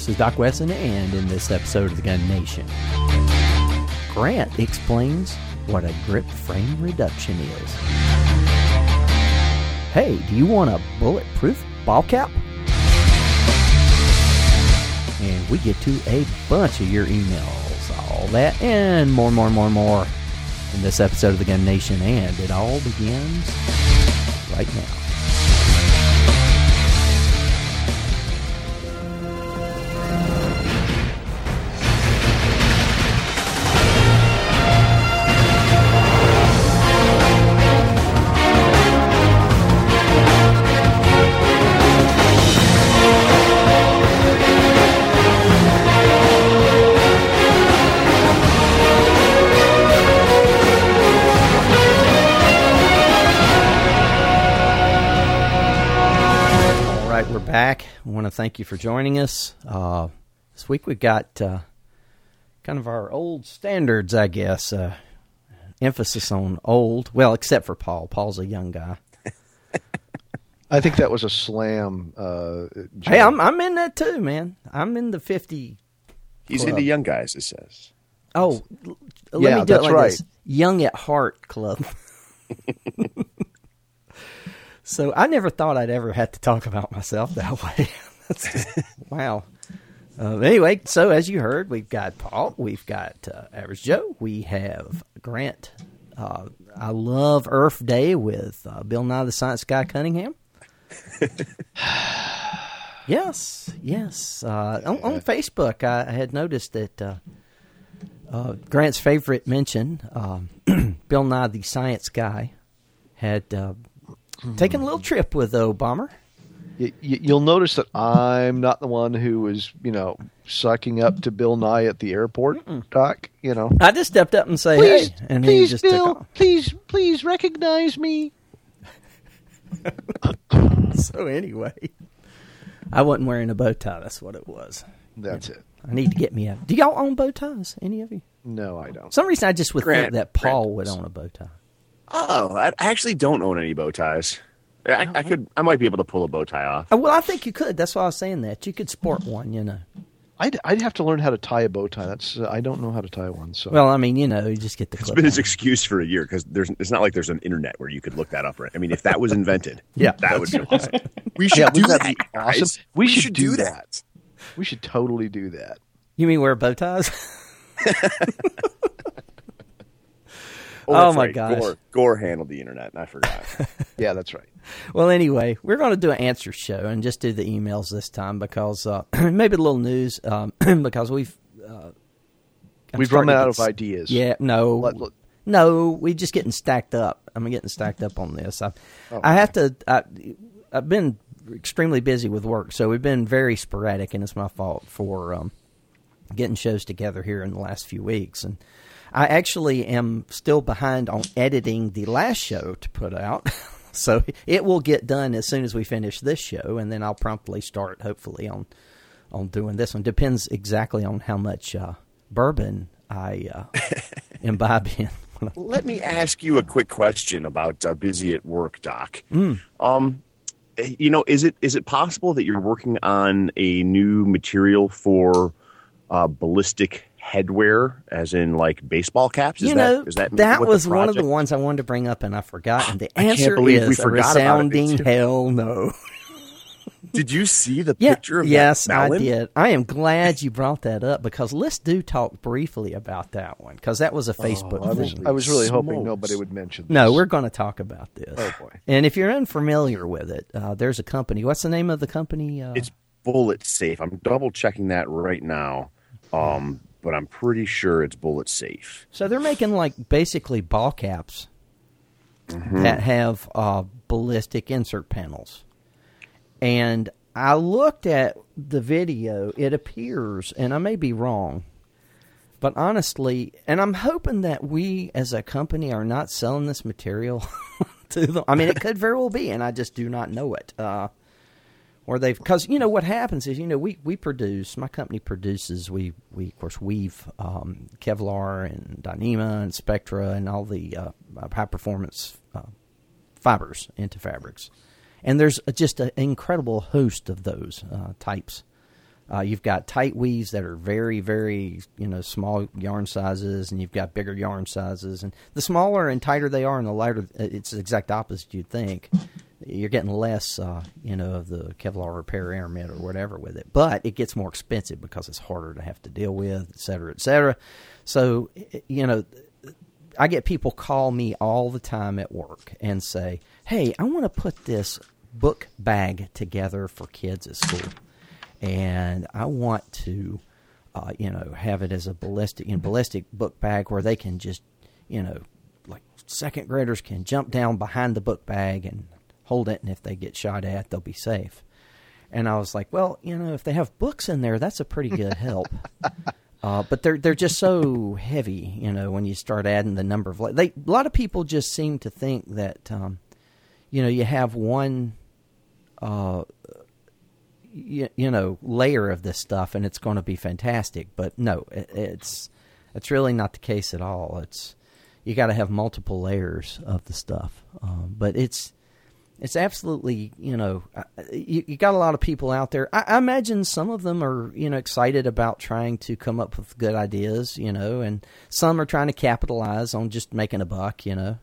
This is Doc Wesson, and in this episode of the Gun Nation, Grant explains what a grip frame reduction is. Hey, do you want a bulletproof ball cap? And we get to a bunch of your emails, all that, and more, more, more, more in this episode of the Gun Nation, and it all begins right now. I want to thank you for joining us. Uh, this week we've got uh, kind of our old standards, I guess. Uh, emphasis on old. Well, except for Paul. Paul's a young guy. I think that was a slam. Uh, Hey. I'm I'm in that too, man. I'm in the fifty. He's Club. into young guys, it says. Oh, l- let Yeah, me do it that's like right. this: Young at Heart Club. so I never thought I'd ever have to talk about myself that way. Just, wow. Uh, anyway, so as you heard, we've got Paul, we've got uh, Average Joe, we have Grant. Uh, I love Earth Day with uh, Bill Nye the Science Guy Cunningham. yes, yes. Uh, on, on Facebook, I, I had noticed that uh, uh, Grant's favorite mention, um, Bill Nye the Science Guy, had taken a little trip with Obama. Y- y- you'll notice that I'm not the one who was, you know, sucking up to Bill Nye at the airport, Doc. You know, I just stepped up and say, please, "Hey," and he just Bill, took off. please, please recognize me. So anyway, I wasn't wearing a bow tie. That's what it was. That's it. I need to get me a. Do y'all own bow ties? Any of you? No, I don't. For some reason I just would think Grant- that Paul Grant would does. own a bow tie. Oh, I I actually don't own any bow ties. I, I could, I might be able to pull a bow tie off. Uh, Well, I think you could. That's why I was saying that you could sport one. You know. I'd, I'd have to learn how to tie a bow tie. That's uh, I don't know how to tie one. So Well, I mean, you know, you just get the It's clip. been his excuse for a year because there's, it's not like there's an internet where you could look that up. Right? I mean, if that was invented, Yeah, that would be awesome. We should yeah, do that. that be guys. awesome? We, should, should do do that. We should totally do that. You mean wear bow ties? Oh, Oh, my right. gosh. Gore, Gore handled the internet, and I forgot. Yeah, that's right. Well, anyway, we're going to do an answer show and just do the emails this time because uh, maybe a little news um, because we've uh, We've run out of ideas. Yeah, no, Let- let- no, we're just getting stacked up. I'm getting stacked up on this. I, Oh, I have to. I, I've been extremely busy with work, so we've been very sporadic, and it's my fault for um, getting shows together here in the last few weeks. And I actually am still behind on editing the last show to put out. so it will get done as soon as we finish this show, and then I'll promptly start, hopefully, on on doing this one. Depends exactly on how much uh, bourbon I uh, imbibe in. Let me ask you a quick question about uh, busy at work, Doc. Um, you know, is it is it possible that you're working on a new material for uh, ballistic headwear, as in like baseball caps? Is you that, know, is that that what the was one of the ones I wanted to bring up, and I forgot. And the I can't answer is we a forgot about it, resounding hell no. Did you see the Yeah, picture of yes, that melon? I did. I am glad you brought that up because let's do talk briefly about that one because that was a Facebook Oh, I was. I was really hoping nobody would mention. This. No, we're going to talk about this. Oh, boy. And if you're unfamiliar with it, uh, there's a company. What's the name of the company? Uh, It's bullet safe. I'm double checking that right now, um, but I'm pretty sure it's bullet safe. So they're making like basically ball caps that have uh, ballistic insert panels. And I looked at the video. It appears, and I may be wrong, but honestly, and I'm hoping that we as a company are not selling this material to them. I mean, it could very well be, and I just do not know it. Uh, or they've because you know what happens is you know we we produce my company produces we we of course weave um, Kevlar and Dyneema and Spectra and all the uh, high performance uh, fibers into fabrics, and there's just an incredible host of those uh, types. Uh, you've got tight weaves that are very, very, you know, small yarn sizes, and you've got bigger yarn sizes. And the smaller and tighter they are, and the lighter, it's the exact opposite you'd think. You're getting less, uh, you know, of the Kevlar para-aramid or whatever with it. But it gets more expensive because it's harder to have to deal with, et cetera, et cetera. So, you know, I get people call me all the time at work and say, "Hey, I want to put this book bag together for kids at school." and I want to, uh, you know, have it as a ballistic in ballistic book bag where they can just, you know, like second graders can jump down behind the book bag and hold it, and if they get shot at, they'll be safe. And I was like, well, you know, if they have books in there, that's a pretty good help. Uh, but they're they're just so heavy, you know. When you start adding the number of they, a lot of people just seem to think that, um, you know, you have one uh, you, you know layer of this stuff and it's going to be fantastic but no it, it's it's really not the case at all it's you got to have multiple layers of the stuff um, but it's it's absolutely you know you, you got a lot of people out there I, I imagine some of them are you know excited about trying to come up with good ideas you know and some are trying to capitalize on just making a buck you know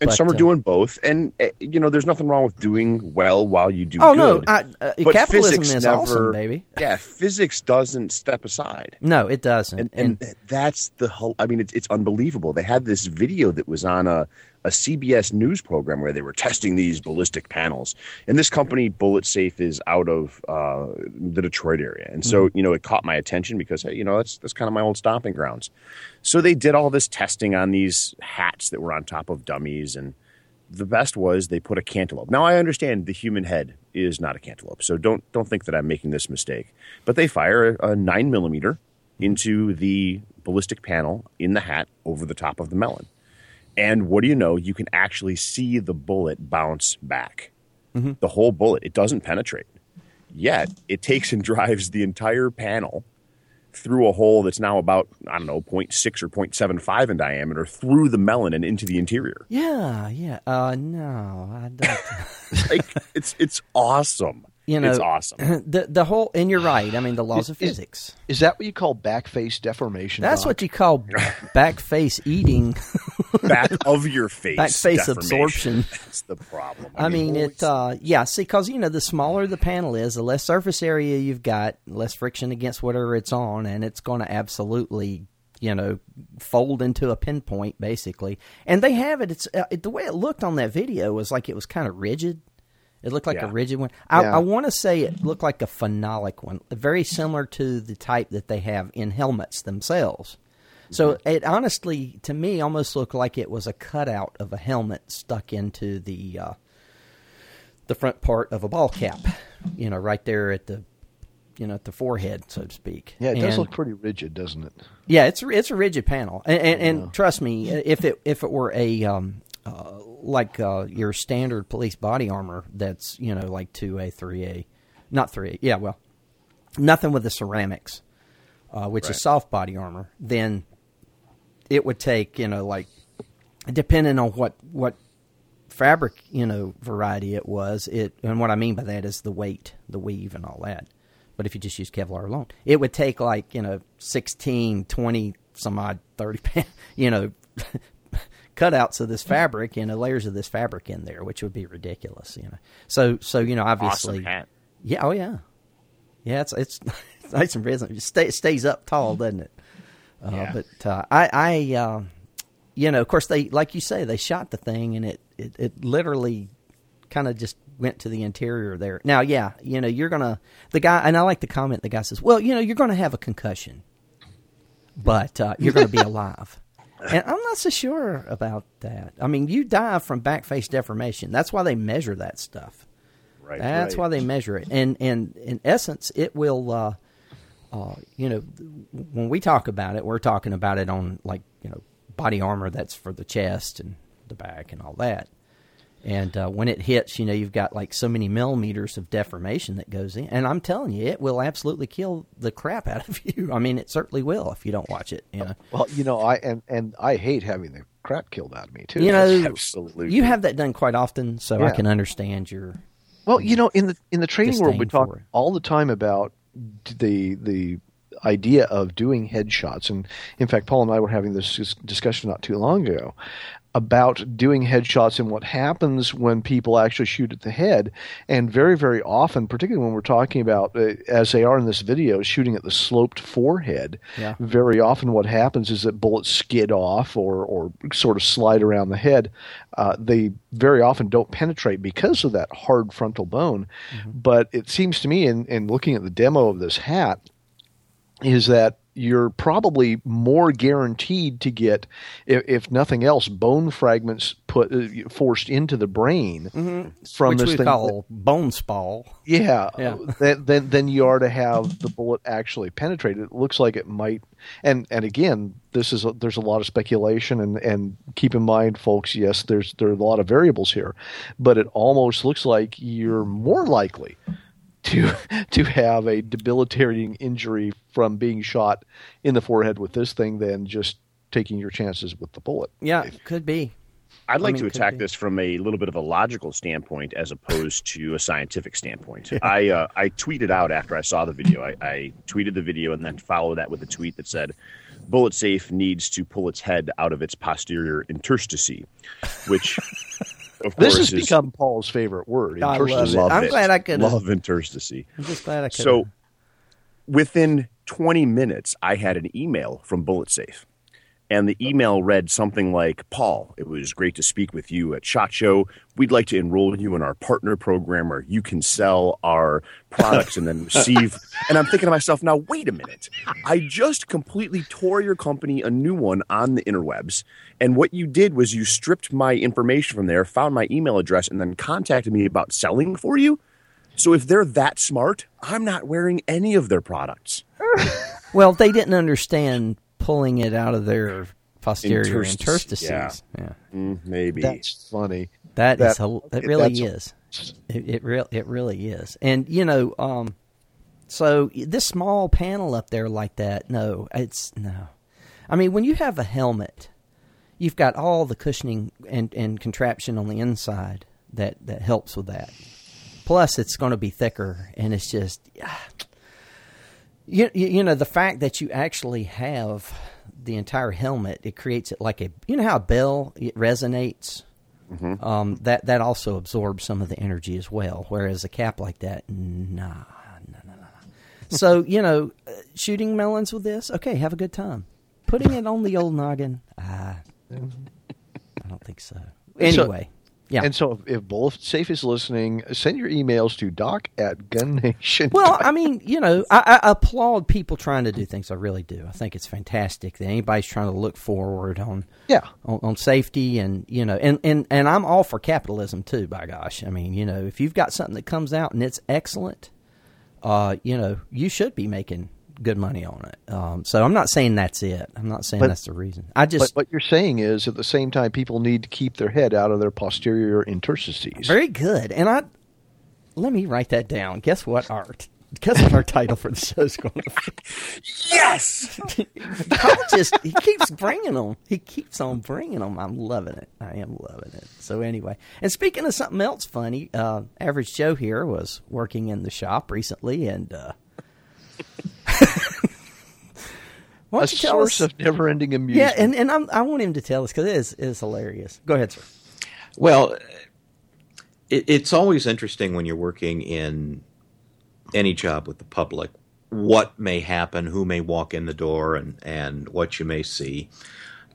and But, some are uh, doing both. And uh, you know, there's nothing wrong with doing well while you do. oh no. I, uh, But capitalism is never, awesome baby Yeah, physics doesn't step aside. no it doesn't and, and that's the whole i mean it's, it's unbelievable they had this video that was on a, a cbs news program where they were testing these ballistic panels. And this company bullet safe is out of uh, the detroit area. And so you know it caught my attention because hey, you know that's that's kind of my old stomping grounds. So they did all this testing on these hats that were on top of dummies. And the best was they put a cantaloupe. Now I understand the human head is not a cantaloupe, so don't don't think that I'm making this mistake. But they fire a, a nine millimeter into the ballistic panel in the hat over the top of the melon, and what do you know? You can actually see the bullet bounce back. The whole bullet. It doesn't penetrate. Yet it takes and drives the entire panel through a hole that's now about I don't know 0.6 or 0.75 in diameter through the melon and into the interior. Yeah, yeah. Uh, no, I don't. like it's it's awesome. You know, it's awesome. The the whole, and you're right. I mean, the laws of physics. Is that what you call back face deformation? That's Doc? what you call back face eating. Back of your face, Back face deformation. absorption. That's the problem. I mean, it. Uh, yeah, see, because you know, the smaller the panel is, the less surface area you've got, less friction against whatever it's on, and it's going to absolutely, you know, fold into a pinpoint basically. And they have it. It's uh, it, the way it looked on that video was like it was kind of rigid. It looked like a rigid one. I, Yeah. I want to say it looked like a phenolic one, very similar to the type that they have in helmets themselves. So it honestly, to me, almost looked like it was a cutout of a helmet stuck into the uh, the front part of a ball cap. You know, right there at the you know at the forehead, so to speak. Yeah, it does look pretty rigid, doesn't it? yeah, it's it's a rigid panel, and, and, and trust me, if it if it were a um, uh, like uh, your standard police body armor, that's you know like two A, three A, not three A, yeah, well, nothing with the ceramics, uh, which is soft body armor, then it would take you know like depending on what what fabric you know variety it was it and what i mean by that is the weight the weave and all that. But if you just use kevlar alone it would take like you know 16 20 some odd 30 pound you know cutouts of this fabric you know layers of this fabric in there which would be ridiculous you know so so you know obviously awesome hat. yeah oh yeah yeah it's it's, it's nice and rhythm it stay, stays up tall doesn't it uh, Yeah. but uh, I, I, uh, you know, of course they, like you say, they shot the thing and it, it, it literally kind of just went to the interior there. Now, yeah, you know, you're gonna the guy, and I like the comment. The guy says, "Well, you know, you're gonna have a concussion, but uh, you're gonna be alive." And I'm not so sure about that. I mean, you die from back face deformation. That's why they measure that stuff. Right. That's right. why they measure it. And and in essence, it will. Uh, uh, you know, when we talk about it, we're talking about it on like you know body armor that's for the chest and the back and all that. And uh, when it hits, you know, you've got like so many millimeters of deformation that goes in. And I'm telling you, it will absolutely kill the crap out of you. I mean, it certainly will if you don't watch it. You know, Well, you know, I and and I hate having the crap killed out of me too. you know, Absolutely. you have that done quite often, so I can understand your. Well, you know, in the in the training world, we talk all the time about the the idea of doing headshots, and in fact, Paul and I were having this discussion not too long ago about doing headshots and what happens when people actually shoot at the head. And very, very often, particularly when we're talking about, uh, as they are in this video, shooting at the sloped forehead, Yeah. very often what happens is that bullets skid off or, or sort of slide around the head. Uh, they very often don't penetrate because of that hard frontal bone. But it seems to me, in, in looking at the demo of this hat, is that you're probably more guaranteed to get, if, if nothing else, bone fragments put uh, forced into the brain from which this we thing. call bone spall. Yeah, Yeah. then, then then you are to have the bullet actually penetrate. It looks like it might, and and again, this is a, there's a lot of speculation, and and keep in mind, folks. Yes, there's there are a lot of variables here, but it almost looks like you're more likely to to have a debilitating injury from being shot in the forehead with this thing than just taking your chances with the bullet. Yeah, could be. I'd like mean, to attack this from a little bit of a logical standpoint as opposed to a scientific standpoint. I uh, I tweeted out after I saw the video. I, I tweeted the video and then followed that with a tweet that said, "Bullet Safe needs to pull its head out of its posterior interstice," which, of This course, has is become Paul's favorite word. I love it. Love I'm it. glad I could- love interstice. I'm just glad I could. So within 20 minutes, I had an email from Bullet Safe. And the email read something like Paul, it was great to speak with you at SHOT Show. We'd like to enroll you in our partner program where you can sell our products and then receive. and I'm thinking to myself, now, wait a minute. I just completely tore your company a new one on the interwebs. And what you did was you stripped my information from there, found my email address, and then contacted me about selling for you. So if they're that smart, I'm not wearing any of their products. Well, they didn't understand pulling it out of their posterior Interstices, interstices. yeah. Yeah. Mm, maybe. That's funny. That That- is, hel- it really is. It, it real, it really is. And you know, um, so this small panel up there like that, no, it's no. I mean, when you have a helmet, you've got all the cushioning and, and contraption on the inside that that helps with that. Plus, it's going to be thicker, and it's just. You, you, you know the fact that you actually have the entire helmet it creates it like a you know how a bell it resonates? Um, that that also absorbs some of the energy as well whereas a cap like that nah no no no so you know uh, shooting melons with this? Okay have a good time. Putting it on the old noggin? Ah, I don't think so anyway yeah And so, if, Bullet Safe is listening, send your emails to doc at gunnation. Well, I mean, you know, I, I applaud people trying to do things. I really do. I think it's fantastic that anybody's trying to look forward on Yeah. on, on safety and you know, and, and and I'm all for capitalism too. By gosh, I mean, you know, if you've got something that comes out and it's excellent, uh, you know, you should be making good money on it. Um, so I'm not saying that's it. I'm not saying But- that's the reason. I But just what you're saying is, at the same time, people need to keep their head out of their posterior interstices. very good, and I let me write that down. Guess what, Art? Guess what our title for the show is going to be? yes. Paul just he keeps bringing them. He keeps on bringing them. I'm loving it. I am loving it. So anyway, and speaking of something else funny, uh, Average Joe here was working in the shop recently, and uh, why A don't you tell source us? of never-ending amusement. yeah, and and I'm, I want him to tell us because it is it is hilarious. Go ahead, sir. Well, it, it's always interesting when you're working in any job with the public what may happen, who may walk in the door, and, and what you may see.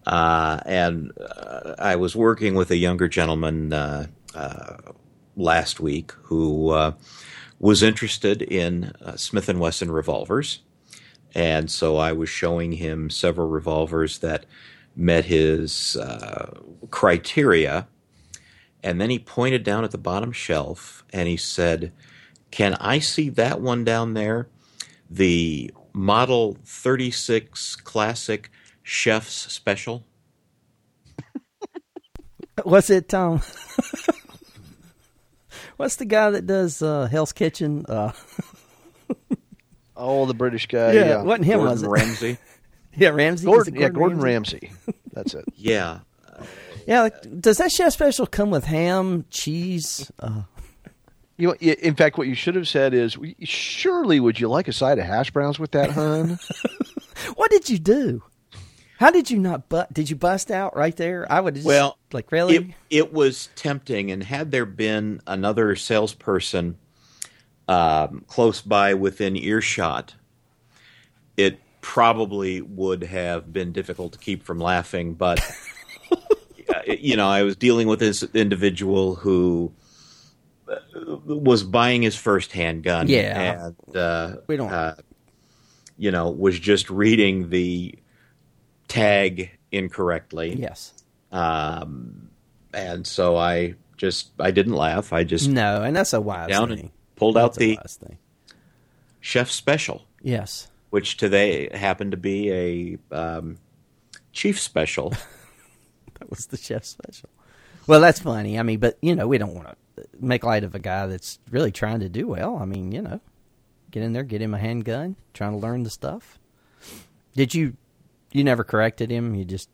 Uh, and uh, I was working with a younger gentleman uh, uh, last week who uh, was interested in uh, Smith and Wesson revolvers, and so I was showing him several revolvers that met his uh, criteria. And then he pointed down at the bottom shelf and he said, Can I see that one down there? The Model 36 Classic Chef's Special? What's it, Tom? What's the guy that does uh, Hell's Kitchen? Uh, Oh, the British guy. yeah, Yeah, wasn't him, Gordon was it? Ramsay? yeah, Ramsay. Is Gordon, it yeah, Gordon Ramsay. That's it. yeah. Yeah, like, does that chef special come with ham, cheese? Uh, You know, in fact, what you should have said is, "Surely, would you like a side of hash browns with that, hun?" what did you do? How did you not? Bu- did you bust out right there? I would just, Well, like really. It, it was tempting, and had there been another salesperson um, close by within earshot, it probably would have been difficult to keep from laughing. But you know, I was dealing with this individual who uh, was buying his first handgun. Yeah. and uh, We don't- uh, you know, was just reading the tag incorrectly. yes. Um, and so I just I didn't laugh. I just No, and that's a wise down thing. and pulled out That's a the chef special, Yes. which today happened to be a um, chief special. That was the chef special. Well, that's funny. I mean, but you know, we don't want to make light of a guy that's really trying to do well. I mean, you know, get in there, get him a handgun, trying to learn the stuff. Did you? You never corrected him. You just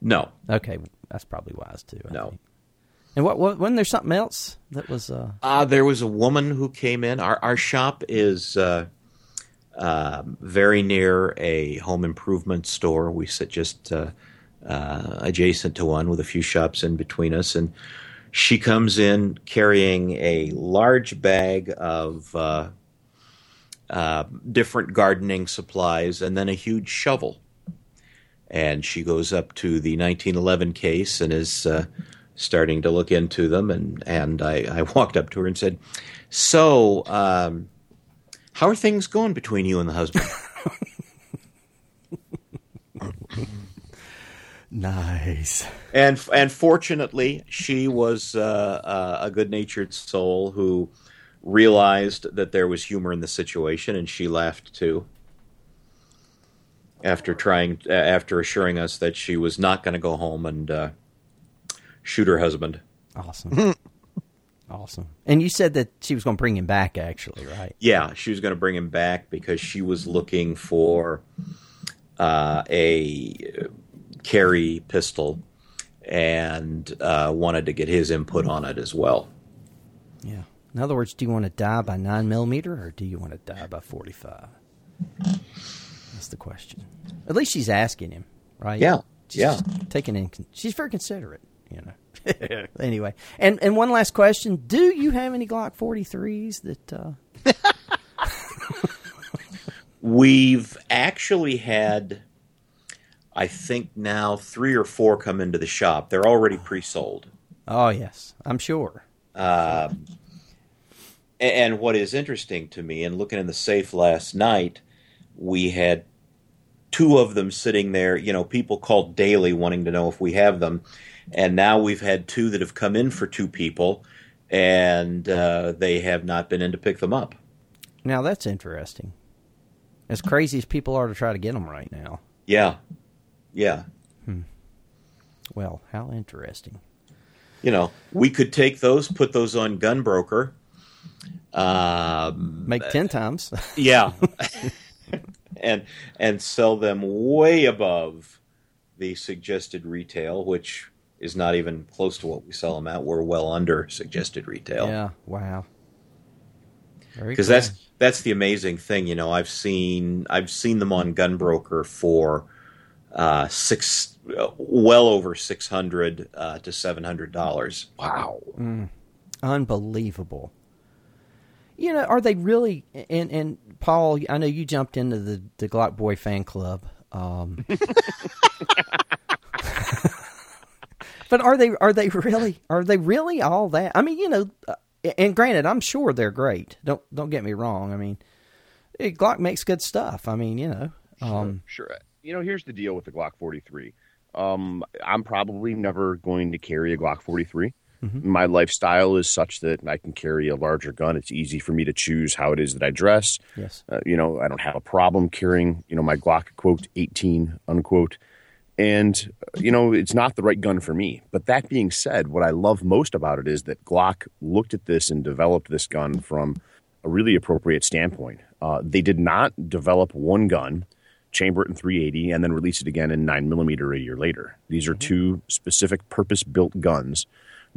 no, okay. That's probably wise too. I No. think. And what? what wasn't there something else that was? uh uh, there was a woman who came in. Our our shop is uh, uh, very near a home improvement store. We sit just uh, uh, adjacent to one with a few shops in between us, and she comes in carrying a large bag of uh, uh, different gardening supplies and then a huge shovel. And she goes up to the 1911 case and is uh, starting to look into them. And, and I, I walked up to her and said, So, um, how are things going between you and the husband? Nice. and and fortunately, she was uh, uh, a good natured soul who realized that there was humor in the situation, and she laughed too. After trying, uh, after assuring us that she was not going to go home and uh, shoot her husband. Awesome. awesome. And you said that she was going to bring him back, actually, right? Yeah, she was going to bring him back because she was looking for uh, a carry pistol and uh, wanted to get his input on it as well. Yeah. In other words, do you want to die by nine millimeter or do you want to die by forty-five? That's the question. At least she's asking him, right? Yeah, She's yeah. taking in. She's very considerate, you know. anyway, and and one last question: Do you have any Glock forty threes that? Uh, We've actually had, I think now three or four come into the shop. They're already pre-sold. oh yes, I'm sure. A- And what is interesting to me, and looking in the safe last night, we had two of them sitting there. You know, people called daily wanting to know if we have them, and now we've had two that have come in for two people, and uh, they have not been in to pick them up. Now that's interesting. As crazy as people are to try to get them right now. Yeah, yeah. Well, how interesting. You know, we could take those, put those on Gunbroker. Um, Make ten times. Yeah. and and sell them way above the suggested retail, which is not even close to what we sell them at. We're well under suggested retail. yeah. Wow. Because that's that's the amazing thing, you know. I've seen I've seen them on Gunbroker for uh, six, uh, well over six hundred uh, to seven hundred dollars. Wow. unbelievable. You know, are they really? And and Paul, I know you jumped into the the Glock Boy fan club. Um, But are they are they really are they really all that? I mean, you know, uh, and granted, I'm sure they're great. Don't don't get me wrong. I mean, Glock makes good stuff. I mean, you know, um, sure, sure. You know, here's the deal with the Glock 43. Um, I'm probably never going to carry a Glock 43. Mm-hmm. My lifestyle is such that I can carry a larger gun. It's easy for me to choose how it is that I dress. Yes. Uh, you know, I don't have a problem carrying, you know, my Glock quote 18 unquote. And, you know, it's not the right gun for me. But that being said, what I love most about it is that Glock looked at this and developed this gun from a really appropriate standpoint. Uh, they did not develop one gun, chamber it in 380, and then release it again in 9mm a year later. These are mm-hmm. two specific purpose built guns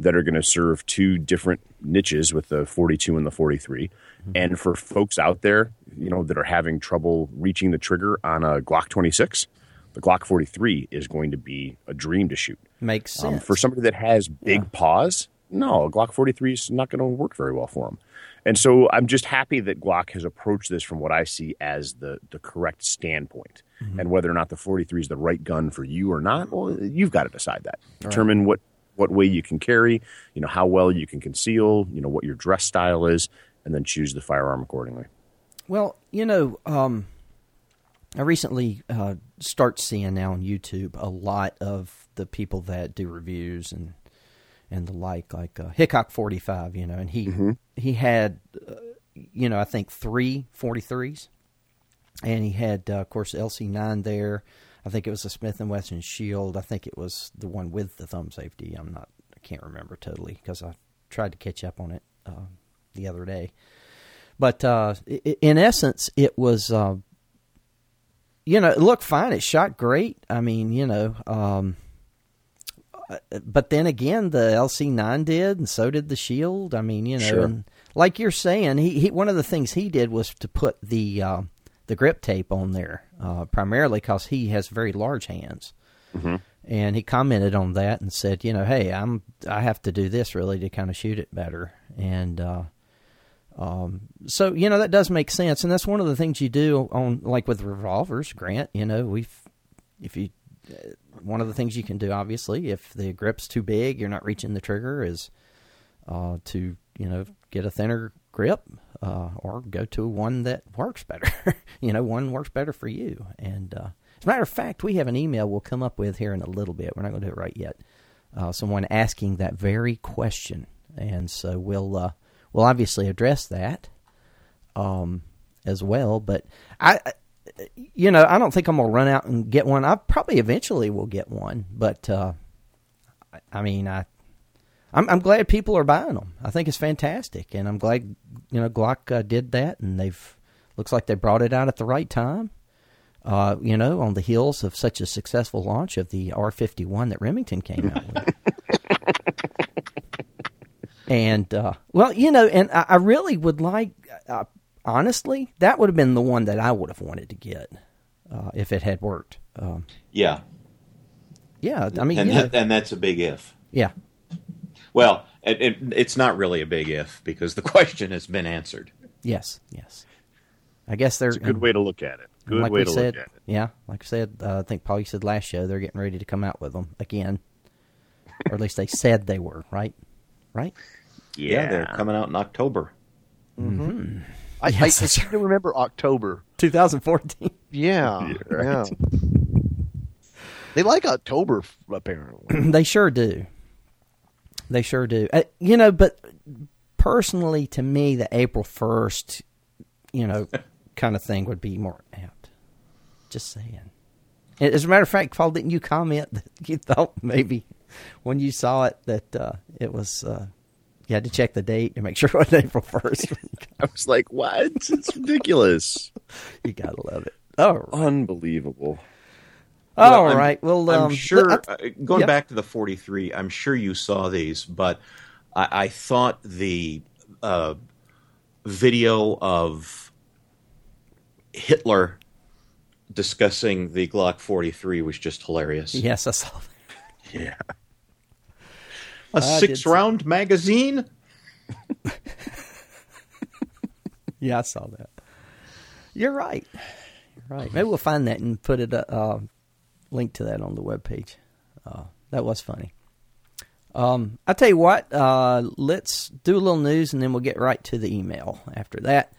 that are going to serve two different niches with the 42 and the 43. Mm-hmm. And for folks out there, you know, that are having trouble reaching the trigger on a Glock 26, the Glock 43 is going to be a dream to shoot. Makes sense. Um, for somebody that has big yeah. paws, no, a Glock 43 is not going to work very well for them. And so I'm just happy that Glock has approached this from what I see as the, the correct standpoint. Mm-hmm. And whether or not the 43 is the right gun for you or not, well, you've got to decide that. Right. Determine what, what way you can carry, you know, how well you can conceal, you know, what your dress style is, and then choose the firearm accordingly. Well, you know, um, I recently uh, start seeing now on YouTube a lot of the people that do reviews and and the like, like uh, Hickok forty five, you know, and he mm-hmm. he had, uh, you know, I think three 43s, and he had, uh, of course, LC nine there. I think it was a Smith and Wesson Shield. I think it was the one with the thumb safety. I'm not, I can't remember totally because I tried to catch up on it uh, the other day. But uh, in essence, it was uh, you know, it looked fine. It shot great. I mean, you know, um, uh, but then again, the LC9 did, and so did the Shield. I mean, you know, sure. and like you're saying, he, he one of the things he did was to put the uh, the grip tape on there, uh, primarily because he has very large hands. Mm-hmm. And he commented on that and said, you know, hey, I'm I have to do this really to kind of shoot it better. And uh, um, so you know that does make sense, and that's one of the things you do on like with revolvers. Grant, you know, we've if you uh, one of the things you can do, obviously, if the grip's too big, you're not reaching the trigger, is uh, to you know get a thinner grip uh, or go to one that works better. you know, one works better for you. And uh, as a matter of fact, we have an email we'll come up with here in a little bit. We're not going to do it right yet. Uh, someone asking that very question, and so we'll uh, we'll obviously address that um, as well. But I, you know, I don't think I'm gonna run out and get one. I probably eventually will get one, but uh, I mean, I. I'm, I'm glad people are buying them. I think it's fantastic, and I'm glad you know Glock uh, did that, and they've looks like they brought it out at the right time. Uh, you know, on the heels of such a successful launch of the R51 that Remington came out with. And uh, well, you know, and I, I really would like, uh, honestly, that would have been the one that I would have wanted to get uh, if it had worked. Um, yeah, yeah. I mean, and, that, and that's a big if. Yeah. Well, it, it, it's not really a big if because the question has been answered. Yes, yes. I guess there's a good way to look at it. Good like way to said, look at it. Yeah, like I said, uh, I think Paul, you said last show they're getting ready to come out with them again, or at least they said they were. Right, right. Yeah, yeah they're coming out in October. Mm-hmm. I, yes, I, I seem to remember October 2014. Yeah, yeah. Right. yeah. They like October, apparently. they sure do. They sure do. Uh, you know, but personally, to me, the April 1st, you know, kind of thing would be more apt. Just saying. As a matter of fact, Paul, didn't you comment that you thought maybe when you saw it that uh, it was uh, you had to check the date to make sure it was April first. I was like, "What? It's ridiculous." you gotta love it. Oh, unbelievable. All well, right. Well, I'm um, sure. Uh, going yep. back to the 43, I'm sure you saw these, but I, I thought the uh, video of Hitler discussing the Glock 43 was just hilarious. Yes, I saw that. Yeah. A six round magazine? yeah, I saw that. You're right. You're right. Maybe we'll find that and put it uh link to that on the web page. Uh, that was funny. Um, I tell you what, uh, let's do a little news and then we'll get right to the email after that.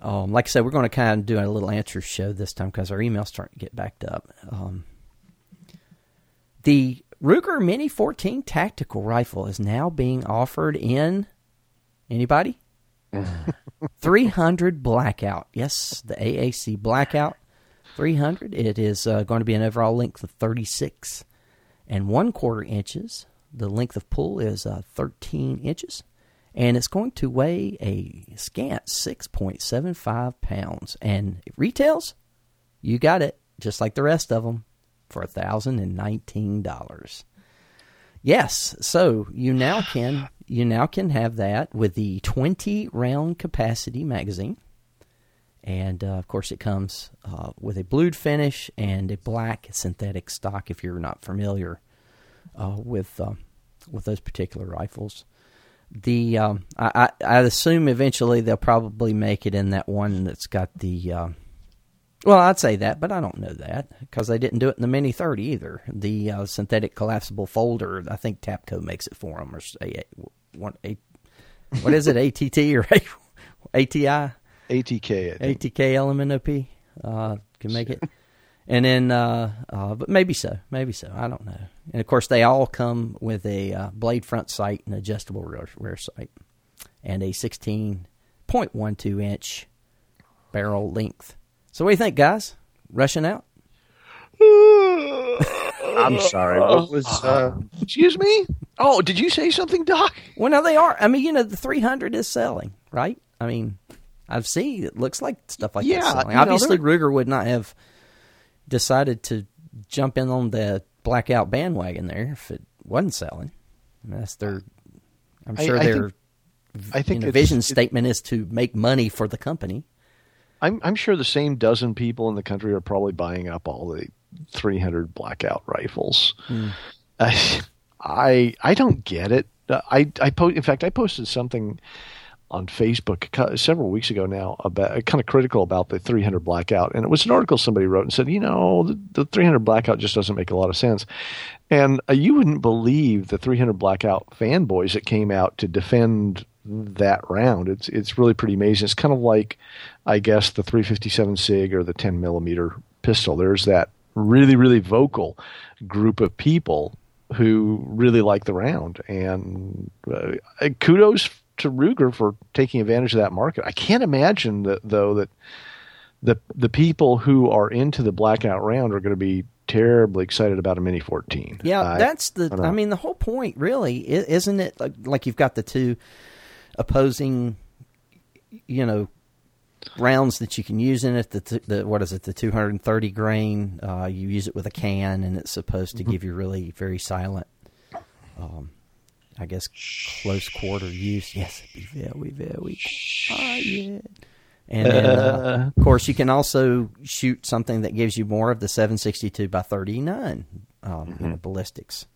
Um, like I said, we're going to kind of do a little answer show this time because our email's starting to get backed up. Um, the Ruger Mini 14 tactical rifle is now being offered in anybody? 300 blackout. Yes, the AAC blackout 300. It is uh, going to be an overall length of 36 and one quarter inches. The length of pull is uh, 13 inches, and it's going to weigh a scant 6.75 pounds. And it retails, you got it, just like the rest of them, for $1,019. Yes, so you now can you now can have that with the 20 round capacity magazine. And uh, of course, it comes uh, with a blued finish and a black synthetic stock. If you're not familiar uh, with uh, with those particular rifles, the um, I, I, assume eventually they'll probably make it in that one that's got the uh, well, I'd say that, but I don't know that because they didn't do it in the Mini 30 either. The uh, synthetic collapsible folder, I think Tapco makes it for them, or a, what, a, what is it, ATT or ATI? ATK. ATK LMNOP uh, can make it. And then, uh, uh, but maybe so, maybe so. I don't know. And of course, they all come with a uh, blade front sight and adjustable rear, rear sight, and a 16.12 inch barrel length. So what do you think, guys? Rushing out? I'm sorry. What was? Uh, Excuse me? Oh, did you say something, Doc? Well, no, they are. I mean, you know, the 300 is selling, right? I mean, I've seen it looks like stuff like Yeah, that selling. you know, Obviously, Ruger would not have decided to jump in on the blackout bandwagon there if it wasn't selling. I mean, that's their. I'm sure I their I think you know, vision statement is to make money for the company. I'm I'm sure the same dozen people in the country are probably buying up all the 300 blackout rifles. I, I I don't get it. I I po- in fact I posted something on Facebook several weeks ago now about kind of critical about the 300 blackout, and it was an article somebody wrote and said, you know, the, the 300 blackout just doesn't make a lot of sense. And uh, you wouldn't believe the 300 blackout fanboys that came out to defend that round. It's it's really pretty amazing. It's kind of like, I guess, the 357 Sig or the 10 millimeter pistol. There's that really really vocal group of people who really like the round, and uh, kudos to Ruger for taking advantage of that market. I can't imagine that though that the the people who are into the blackout round are going to be terribly excited about a Mini 14. Yeah, I- that's the. I I, mean, the whole point, really, isn't it? Like, like you've got the two opposing, you know, rounds that you can use in it. The, the what is it? The 230 grain. Uh, you use it with a can, and it's supposed to Mm-hmm. give you really very silent. Um, I guess close quarter use. Yes, it'd be very, very quiet. And then, uh, of course, you can also shoot something that gives you more of the 762 by 39 um, you know, ballistics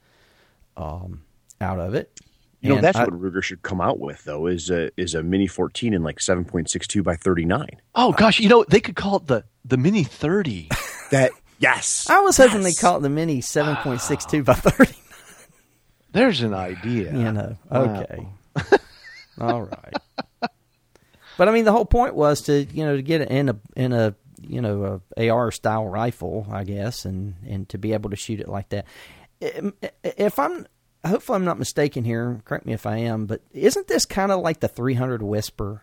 um, out of it. you know, that's I- what Ruger should come out with, though. Is a is a Mini 14 in like 7.62 by 39. Oh gosh, you know they could call it the the Mini 30. That yes, I was hoping they Yes. call it the Mini 7.62 by 30. There's an idea. You know, Wow. okay. All right. But I mean, the whole point was to you know to get it in a in a you know a AR style rifle, I guess, and and to be able to shoot it like that. If I'm hopefully I'm not mistaken here, correct me if I am, but isn't this kind of like the 300 Whisper,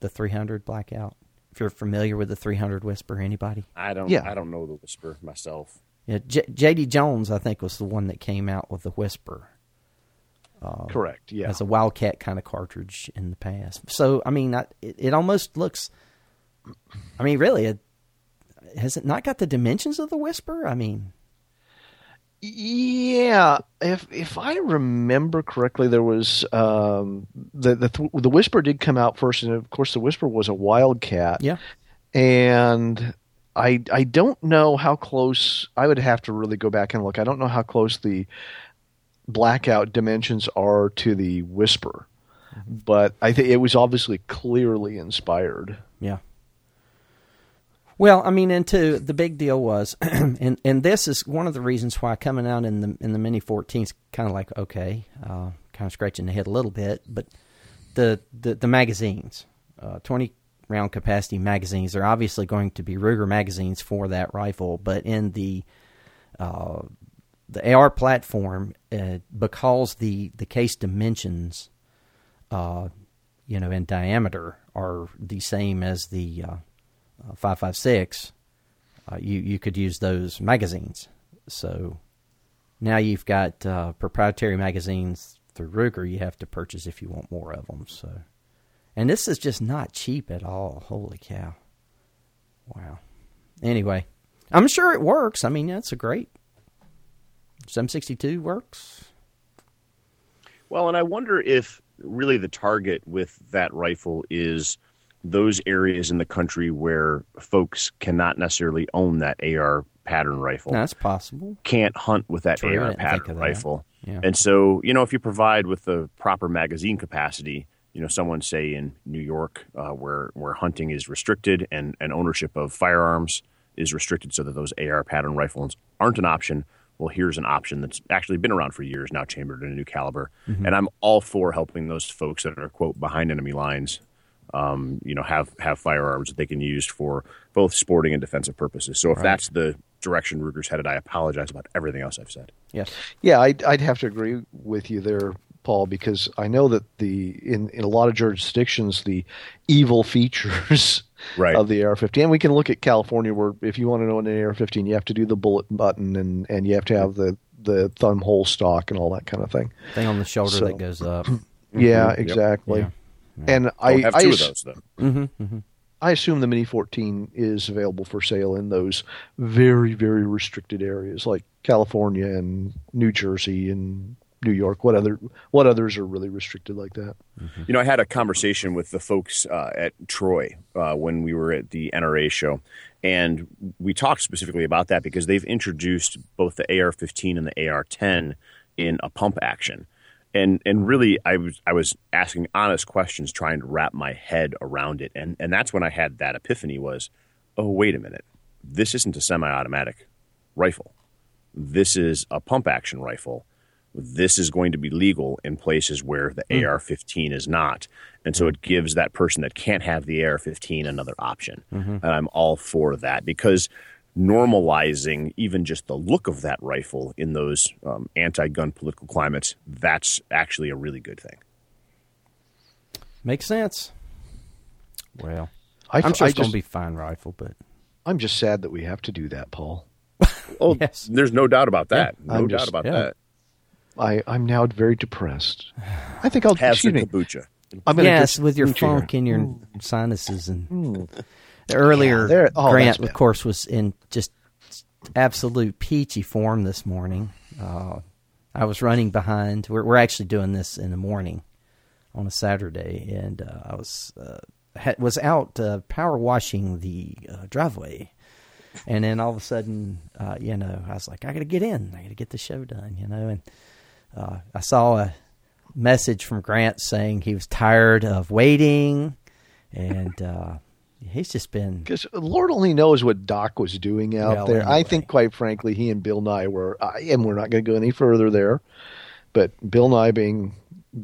the 300 Blackout? If you're familiar with the 300 Whisper, anybody? I don't. Yeah. I don't know the whisper myself. Yeah, J- J.D. Jones, I think, was the one that came out with the Whisper. Correct. Yeah. as a Wildcat kind of cartridge in the past. So I mean, I, it, it almost looks. I mean, really, it, has it not got the dimensions of the Whisper? I mean, Yeah, if if I remember correctly, there was um, the the the Whisper did come out first, and of course the Whisper was a Wildcat. yeah, and I I don't know how close. I would have to really go back and look. I don't know how close the blackout dimensions are to the Whisper, but I think it was obviously clearly inspired. yeah. Well, I mean, and two, the big deal was, and and this is one of the reasons why coming out in the in the Mini 14s kind of like okay, uh, kind of scratching the head a little bit, but the the, the magazines, uh, 20 round capacity magazines. They're obviously going to be Ruger magazines for that rifle, but in the uh, the AR platform, uh, because the the case dimensions, uh, you know, in diameter are the same as the uh, 556, uh, you you could use those magazines. So now you've got uh, proprietary magazines through Ruger. You have to purchase if you want more of them. So, and this is just not cheap at all. Holy cow! Wow. Anyway, I'm sure it works. I mean, that's a great 762 works. Well, and I wonder if really the target with that rifle is those areas in the country where folks cannot necessarily own that AR pattern rifle. That's possible. Can't hunt with that True, AR pattern rifle. Yeah. And so, you know, if you provide with the proper magazine capacity, you know, someone say in New York uh, where where hunting is restricted and, and ownership of firearms is restricted so that those AR pattern rifles aren't an option. Well, here's an option that's actually been around for years now, chambered in a new caliber. Mm-hmm. And I'm all for helping those folks that are, quote, behind enemy lines um, you know, have have firearms that they can use for both sporting and defensive purposes. So if that's the direction Ruger's headed, I apologize about everything else I've said. Yes. Yeah, I'd, I'd have to agree with you there, Paul, because I know that the in, in a lot of jurisdictions the evil features Right. of the AR-15, and we can look at California where if you want to know an AR-15, you have to do the bullet button and and you have to have the the thumb hole stock and all that kind of thing. Thing on the shoulder So- that goes up. Yeah, mm-hmm. Yep. exactly. Yeah. And I I have two ass- of those though. Mm-hmm, mm-hmm. I assume the Mini 14 is available for sale in those very, very restricted areas like California and New Jersey and New York. What other what others are really restricted like that? You know, I had a conversation with the folks uh, at Troy uh, when we were at the NRA show, and we talked specifically about that because they've introduced both the AR-15 and the AR-10 in a pump action, and and really, I was I was asking honest questions, trying to wrap my head around it, and and that's when I had that epiphany: was, oh wait a minute, this isn't a semi-automatic rifle, this is a pump action rifle this is going to be legal in places where the hmm. AR 15 is not. And so hmm. it gives that person that can't have the AR 15 another option. Mm-hmm. And I'm all for that because normalizing even just the look of that rifle in those um, anti gun political climates, that's actually a really good thing. Makes sense. Well, I, I'm sure I it's going to be a fine rifle, but I'm just sad that we have to do that, Paul. Oh, Yes. there's no doubt about that. Yeah, no I'm doubt just- about yeah. that. I, I'm now very depressed. I think I'll Have excuse some me. kombucha. I'm gonna yes, with your kombucha funk and your sinuses and the earlier Yeah, oh, Grant, of course, was in just absolute peachy form this morning. Uh, I was running behind. We're, we're actually doing this in the morning on a Saturday, and uh, I was uh, had, was out uh, power washing the uh, driveway, and then all of a sudden, uh, you know, I was like, I got to get in. I got to get the show done, you know, and uh, I saw a message from Grant saying he was tired of waiting, and uh, he's just been Because Lord only knows what Doc was doing out Well, there. I think, quite frankly, he and Bill Nye were, and we're not going to go any further there, but Bill Nye being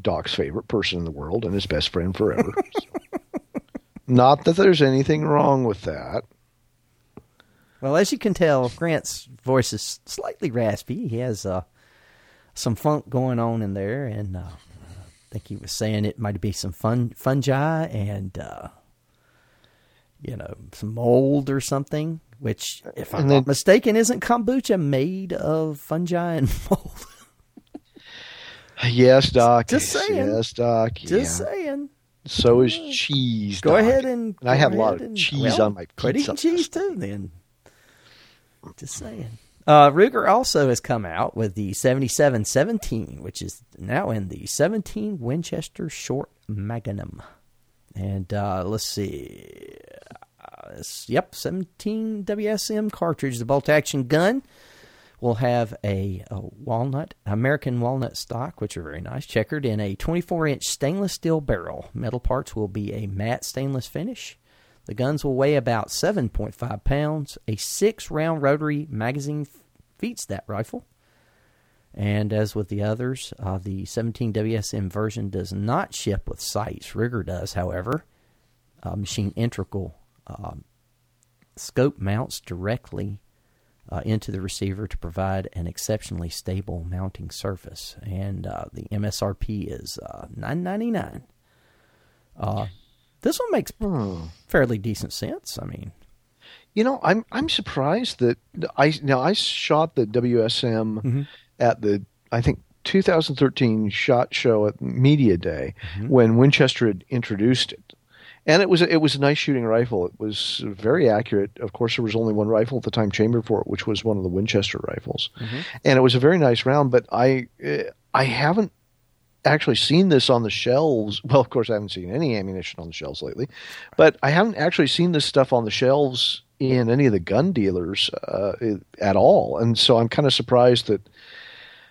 Doc's favorite person in the world and his best friend forever. So. Not that there's anything wrong with that. Well, as you can tell, Grant's voice is slightly raspy. He has uh, some funk going on in there, and uh, I think he was saying it might be some fun fungi and uh, you know some mold or something. Which, if I'm And not mistaken, isn't kombucha made of fungi and mold? Yes, Doc. Just saying. Yes, Doc. Just yeah. saying. So is cheese. Go Doc. ahead and I go have a lot of and- cheese well, on my Quit eating cheese too, then. Just saying. Uh, Ruger also has come out with the 7717, which is now in the 17 Winchester Short Magnum. And uh, let's see. Uh, yep, 17 WSM cartridge. The bolt action gun will have a, a walnut, American walnut stock, which are very nice, checkered in a 24 inch stainless steel barrel. Metal parts will be a matte stainless finish. The guns will weigh about 7.5 pounds. A six round rotary magazine feeds that rifle. And as with the others, uh, the 17WSM version does not ship with sights. Ruger does, however. Uh, machine integral um, scope mounts directly uh, into the receiver to provide an exceptionally stable mounting surface. And uh, the MSRP is uh, 9.99. Uh, this one makes fairly decent sense. I mean, You know, I'm I'm surprised that I now I shot the WSM Mm-hmm. at the I think 2013 shot show at Media Day Mm-hmm. when Winchester had introduced it, and it was a, it was a nice shooting rifle. It was very accurate. Of course, there was only one rifle at the time chambered for it, which was one of the Winchester rifles, Mm-hmm. and it was a very nice round. But I eh, I haven't actually seen this on the shelves. Well, of course, I haven't seen any ammunition on the shelves lately, but I haven't actually seen this stuff on the shelves in any of the gun dealers uh, at all. And so I'm kind of surprised that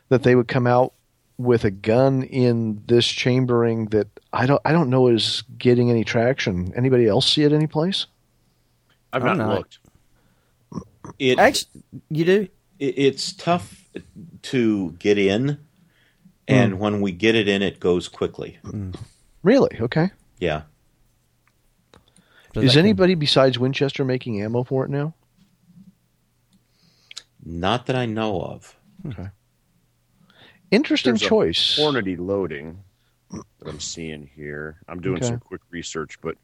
that they would come out with a gun in this chambering that I don't I don't know is getting any traction. Anybody else see it anyplace? I've not, not. looked. It, actually, you do. it it's tough to get in, and when we get it in, it goes quickly. Really? Okay. Yeah. So is that can- anybody besides Winchester making ammo for it now? Not that I know of. Okay. Interesting There's a choice. Hornady loading that I'm seeing here. I'm doing Okay. some quick research, but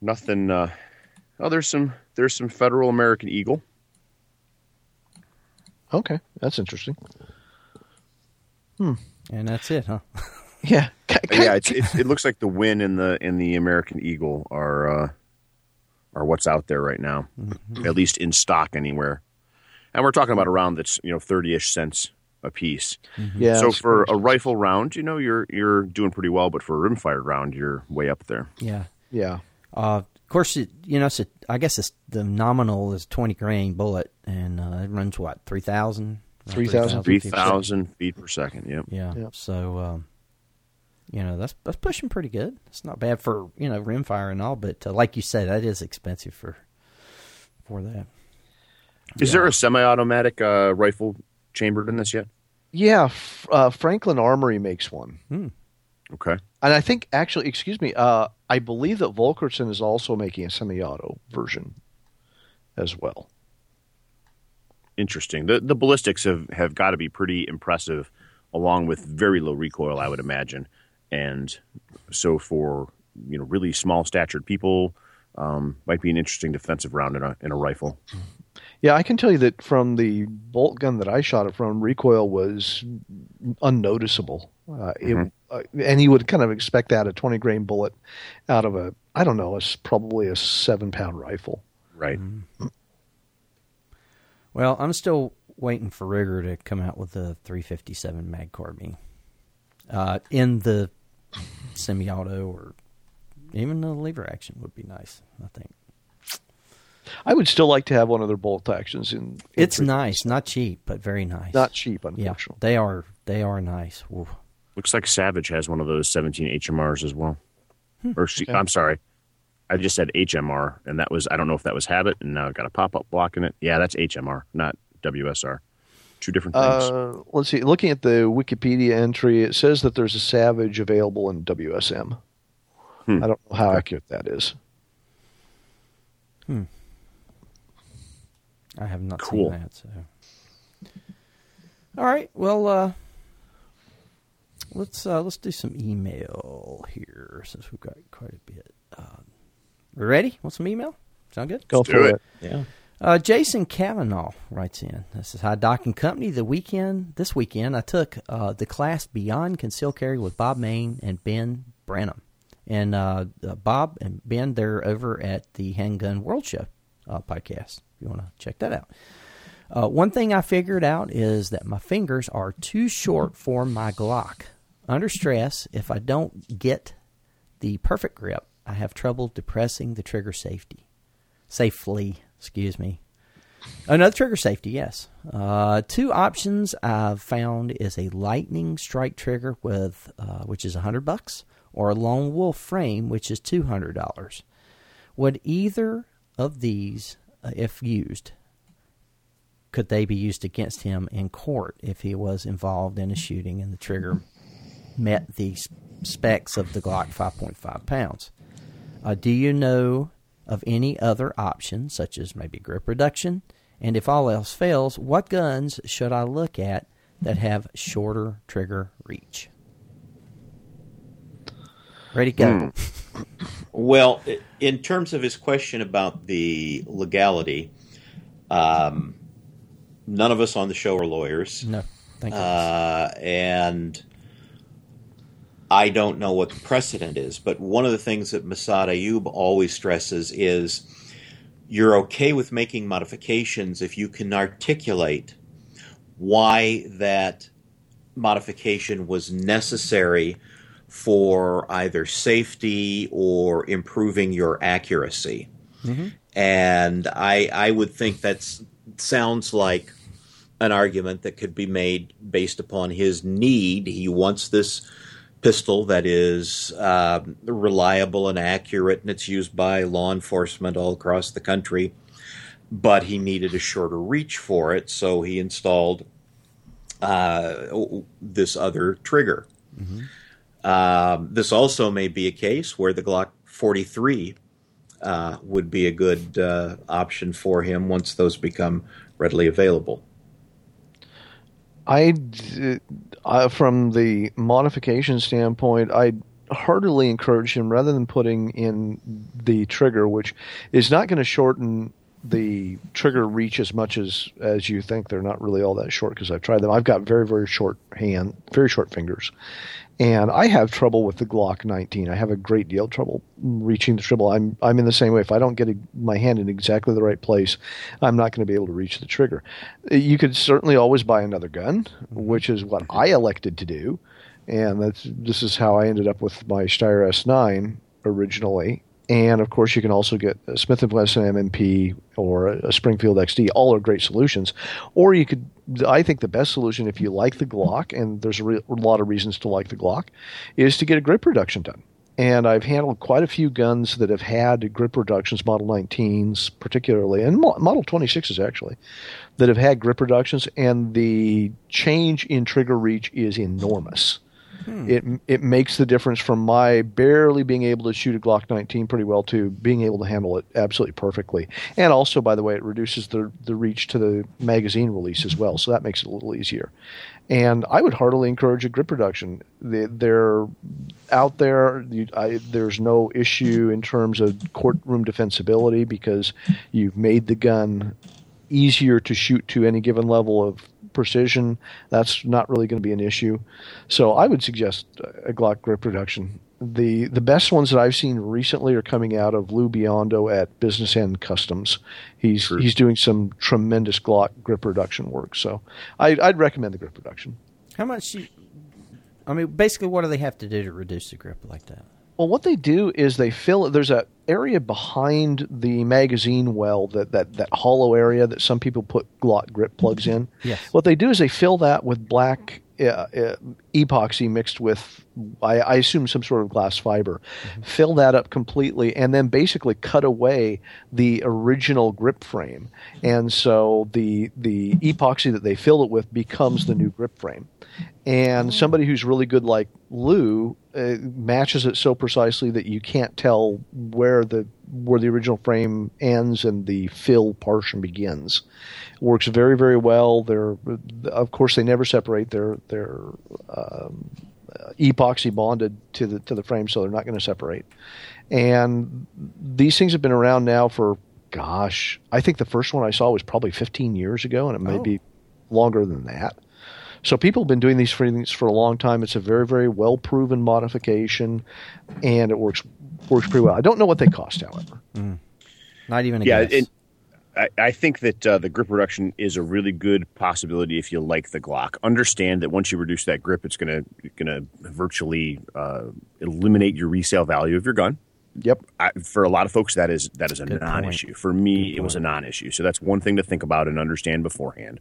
nothing. Uh, oh, there's some. There's some Federal American Eagle. Okay, that's interesting. And that's it, huh? Yeah. yeah, it's, it's, it looks like the win in the in the American Eagle are uh, are what's out there right now, at least in stock anywhere. And we're talking about a round that's you know thirty ish cents a piece. Yeah. so for a rifle round, you know you're you're doing pretty well, but for a rimfire round, you're way up there. Yeah. yeah. Uh, of course, it, you know, it's a, I guess it's the nominal is twenty grain bullet, and uh, it runs what three thousand. 3,000 Three thousand feet per second. Yep. Yeah. Yep. So, um, you know, that's that's pushing pretty good. It's not bad for you know rimfire and all, but uh, like you said, that is expensive for for that. Is there a semi-automatic uh, rifle chambered in this yet? Yeah, f- uh, Franklin Armory makes one. Okay. And I think, actually, excuse me, uh, I believe that Volquartsen is also making a semi auto version as well. Interesting. The the ballistics have, have got to be pretty impressive, along with very low recoil, I would imagine. And so for you know really small statured people, um, might be an interesting defensive round in a in a rifle. Yeah, I can tell you that from the bolt gun that I shot it from, recoil was unnoticeable. Uh, it, uh, and you would kind of expect that a 20 grain bullet out of a, I don't know, it's probably a seven pound rifle. Right. Well, I'm still waiting for Ruger to come out with the 357 mag carbine uh, in the semi-auto or even the lever action would be nice. I think I would still like to have one of their bolt actions in. in it's three- nice, not cheap, but very nice. Not cheap, yeah, unfortunately. they are. They are nice. Ooh. Looks like Savage has one of those 17 HMRs as well. Or she, Okay. I'm sorry, I just said HMR, and that was I don't know if that was Habit, and now I've got a pop up blocking it. Yeah, that's HMR, not WSR. Two different things. Uh, let's see. Looking at the Wikipedia entry, it says that there's a Savage available in WSM. Hmm. I don't know how accurate that is. Hmm. I have not Cool. seen that. So, all right. Well, uh, let's uh, let's do some email here since we've got quite a bit. We ready? Want some email? Sound good? Go do for it. it. Yeah. Uh, Jason Kavanaugh writes in. This is High Doc and Company. The weekend, this weekend, I took uh, the class Beyond Conceal Carry with Bob Mayne and Ben Branam. And uh, uh, Bob and Ben, they're over at the Handgun World Show uh, podcast. If you want to check that out. Uh, one thing I figured out is that my fingers are too short for my Glock. Under stress, if I don't get the perfect grip, I have trouble depressing the trigger safety. Safely, excuse me. Another trigger safety, yes. Uh, two options I've found is a lightning strike trigger with, uh, which is a hundred bucks, or a lone wolf frame, which is $200. Would either of these, uh, if used, could they be used against him in court if he was involved in a shooting and the trigger met the specs of the Glock 5.5 pounds? Uh, do you know of any other options, such as maybe grip reduction? And if all else fails, what guns should I look at that have shorter trigger reach? Ready, go. Hmm. Well, in terms of his question about the legality, um, none of us on the show are lawyers. No, thank you. Uh, and I don't know what the precedent is, but one of the things that Massad Ayoob always stresses is you're okay with making modifications if you can articulate why that modification was necessary for either safety or improving your accuracy. Mm-hmm. And I, I would think that sounds like an argument that could be made based upon his need. He wants this pistol that is uh, reliable and accurate, and it's used by law enforcement all across the country. But he needed a shorter reach for it, so he installed uh, this other trigger. Mm-hmm. Um, this also may be a case where the Glock 43 uh, would be a good uh, option for him once those become readily available. I, uh, from the modification standpoint, I heartily encourage him rather than putting in the trigger, which is not going to shorten the trigger reach as much as as you think. They're not really all that short because I've tried them. I've got very very short hand, very short fingers, and I have trouble with the Glock 19. I have a great deal of trouble reaching the trigger. I'm I'm in the same way. If I don't get a, my hand in exactly the right place, I'm not going to be able to reach the trigger. You could certainly always buy another gun, mm-hmm. which is what I elected to do, and that's this is how I ended up with my Steyr S9 originally. And of course, you can also get a Smith & Wesson M&P or a Springfield XD. All are great solutions. Or you could, I think, the best solution if you like the Glock, and there's a, re- a lot of reasons to like the Glock, is to get a grip reduction done. And I've handled quite a few guns that have had grip reductions, Model 19s particularly, and Model 26s actually, that have had grip reductions, and the change in trigger reach is enormous. Hmm. It it makes the difference from my barely being able to shoot a Glock 19 pretty well to being able to handle it absolutely perfectly. And also, by the way, it reduces the the reach to the magazine release as well, so that makes it a little easier. And I would heartily encourage a grip reduction. They, they're out there. There's no issue in terms of courtroom defensibility because you've made the gun easier to shoot to any given level of precision, that's not really going to be an issue. So I would suggest a Glock grip reduction. The the best ones that I've seen recently are coming out of Lou Biondo at Business End Customs. He's True. he's doing some tremendous Glock grip reduction work. So I, would recommend the grip reduction. How much? You, I mean, basically, what do they have to do to reduce the grip like that? Well, what they do is they fill. There's a area behind the magazine well that, that, that hollow area that some people put Glock grip plugs mm-hmm. in. Yes. What they do is they fill that with black epoxy mixed with, I, I, assume, some sort of glass fiber. Mm-hmm. Fill that up completely, and then basically cut away the original grip frame. And so the the epoxy that they fill it with becomes the new grip frame. And somebody who's really good, like Lou, uh, matches it so precisely that you can't tell where the where the original frame ends and the fill portion begins. Works very very well. They're of course they never separate. They're they're um, epoxy bonded to the to the frame, so they're not going to separate. And these things have been around now for gosh, I think the first one I saw was probably 15 years ago, and it may oh. be longer than that. So people have been doing these things for a long time. It's a very, very well proven modification, and it works works pretty well. I don't know what they cost, however. Mm. Not even a yeah. Guess. I, I think that uh, the grip reduction is a really good possibility if you like the Glock. Understand that once you reduce that grip, it's going to going to virtually uh, eliminate your resale value of your gun. Yep. I, for a lot of folks, that is that is a good non-issue. Point. For me, good it was a non-issue. So that's one thing to think about and understand beforehand.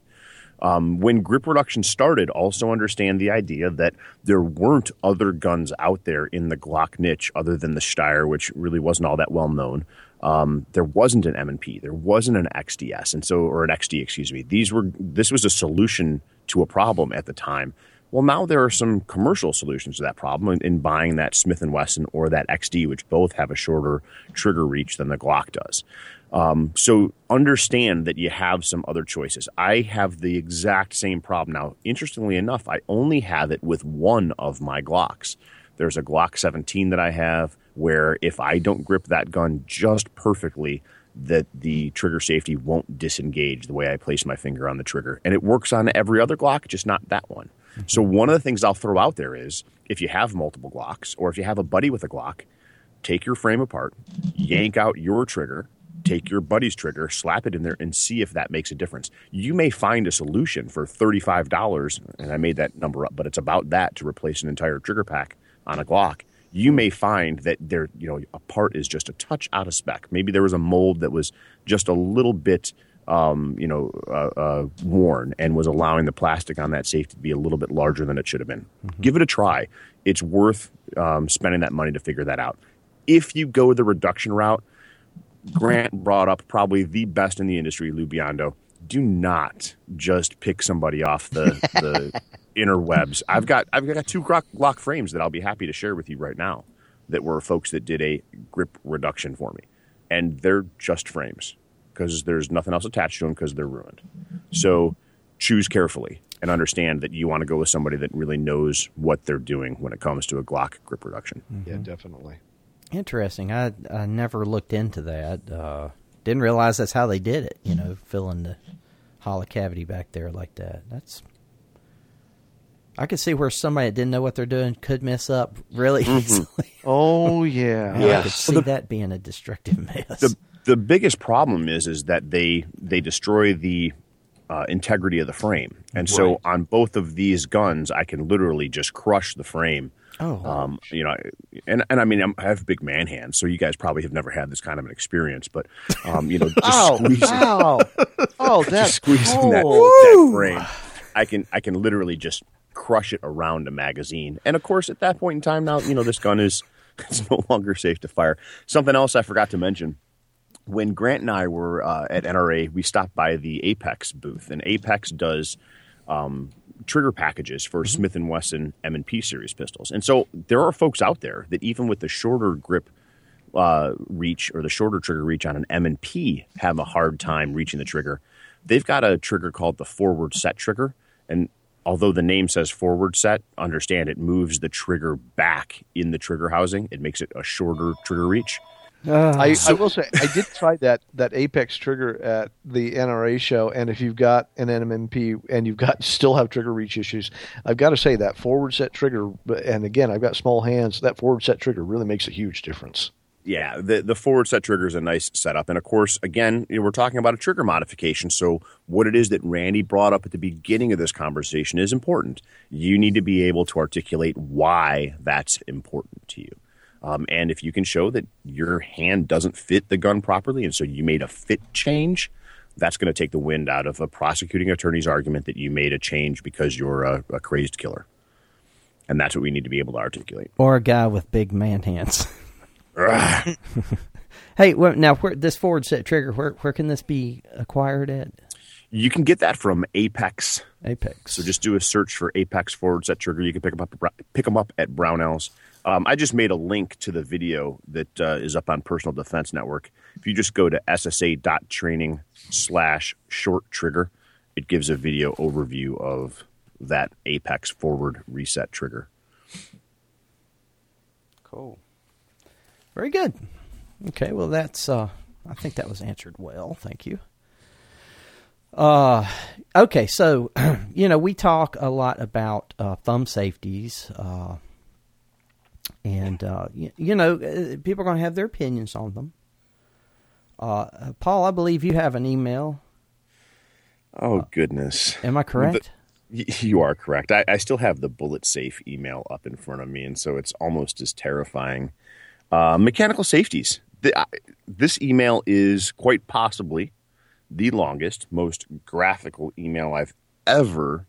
Um, when grip reduction started, also understand the idea that there weren't other guns out there in the Glock niche other than the Steyr, which really wasn't all that well known. Um, there wasn't an M&P, there wasn't an XDS, and so or an XD, excuse me. These were this was a solution to a problem at the time. Well, now there are some commercial solutions to that problem in, in buying that Smith and Wesson or that XD, which both have a shorter trigger reach than the Glock does. Um, so understand that you have some other choices. I have the exact same problem now. Interestingly enough, I only have it with one of my Glocks. There's a Glock 17 that I have where if I don't grip that gun just perfectly, that the trigger safety won't disengage the way I place my finger on the trigger. And it works on every other Glock, just not that one. So one of the things I'll throw out there is if you have multiple Glocks or if you have a buddy with a Glock, take your frame apart, yank out your trigger, take your buddy's trigger, slap it in there, and see if that makes a difference. You may find a solution for $35, and I made that number up, but it's about that to replace an entire trigger pack on a Glock. You may find that there, you know, a part is just a touch out of spec. Maybe there was a mold that was just a little bit, um, you know, uh, uh, worn and was allowing the plastic on that safety to be a little bit larger than it should have been. Give it a try. It's worth um, spending that money to figure that out. If you go the reduction route, Grant brought up probably the best in the industry, Lou Biondo. Do not just pick somebody off the, the interwebs. I've got I've got two Glock, Glock frames that I'll be happy to share with you right now that were folks that did a grip reduction for me, and they're just frames because there's nothing else attached to them because they're ruined. So choose carefully and understand that you want to go with somebody that really knows what they're doing when it comes to a Glock grip reduction. Yeah, definitely. Interesting. I I never looked into that. Uh, didn't realize that's how they did it. You know, filling the hollow cavity back there like that. That's. I could see where somebody that didn't know what they're doing could mess up really easily. Oh yeah. yeah. I could see that being a destructive mess. the the biggest problem is is that they they destroy the uh, integrity of the frame, and so on both of these guns, I can literally just crush the frame. Oh. um, you know, and and I mean I'm, I have big man hands, so you guys probably have never had this kind of an experience, but um, you know, just Ow! squeezing, Ow! Oh, that's just squeezing that, cold. that frame, I can I can literally just crush it around a magazine. And of course, at that point in time, now you know this gun is it's no longer safe to fire. Something else I forgot to mention when Grant and I were uh, at NRA, we stopped by the Apex booth, and Apex does um, trigger packages for Smith and Wesson M and P series pistols. And so there are folks out there that even with the shorter grip uh, reach or the shorter trigger reach on an M and P have a hard time reaching the trigger. They've got a trigger called the forward set trigger, and although the name says forward set, understand it moves the trigger back in the trigger housing. It makes it a shorter trigger reach. Uh, I, I will say I did try that that Apex trigger at the NRA show, and if you've got an M&P and you've got still have trigger reach issues, I've got to say that forward set trigger, and again I've got small hands. That forward set trigger really makes a huge difference. Yeah, the the forward set trigger is a nice setup, and of course, again, you know, we're talking about a trigger modification. So, what it is that Randy brought up at the beginning of this conversation is important. You need to be able to articulate why that's important to you, um, and if you can show that your hand doesn't fit the gun properly, and so you made a fit change, that's going to take the wind out of a prosecuting attorney's argument that you made a change because you're a, a crazed killer, and that's what we need to be able to articulate. or a guy with big man hands. hey, well, now where this forward set trigger? Where where can this be acquired at? You can get that from Apex. Apex. So just do a search for Apex forward set trigger. You can pick them up. Pick them up at Brownells. Um, I just made a link to the video that uh, is up on Personal Defense Network. If you just go to ssa.training slash short trigger, it gives a video overview of that Apex forward reset trigger. Cool. Very good. Okay, well that's uh I think that was answered well. Thank you. Uh okay, so you know, we talk a lot about uh thumb safeties uh and uh you, you know, uh, people are going to have their opinions on them. Uh Paul, I believe you have an email. Oh goodness! Am I correct? Y- You are correct. I, I still have the bullet safe email up in front of me, and so it's almost as terrifying. Uh, mechanical safeties. The, I, this email is quite possibly the longest, most graphical email I've ever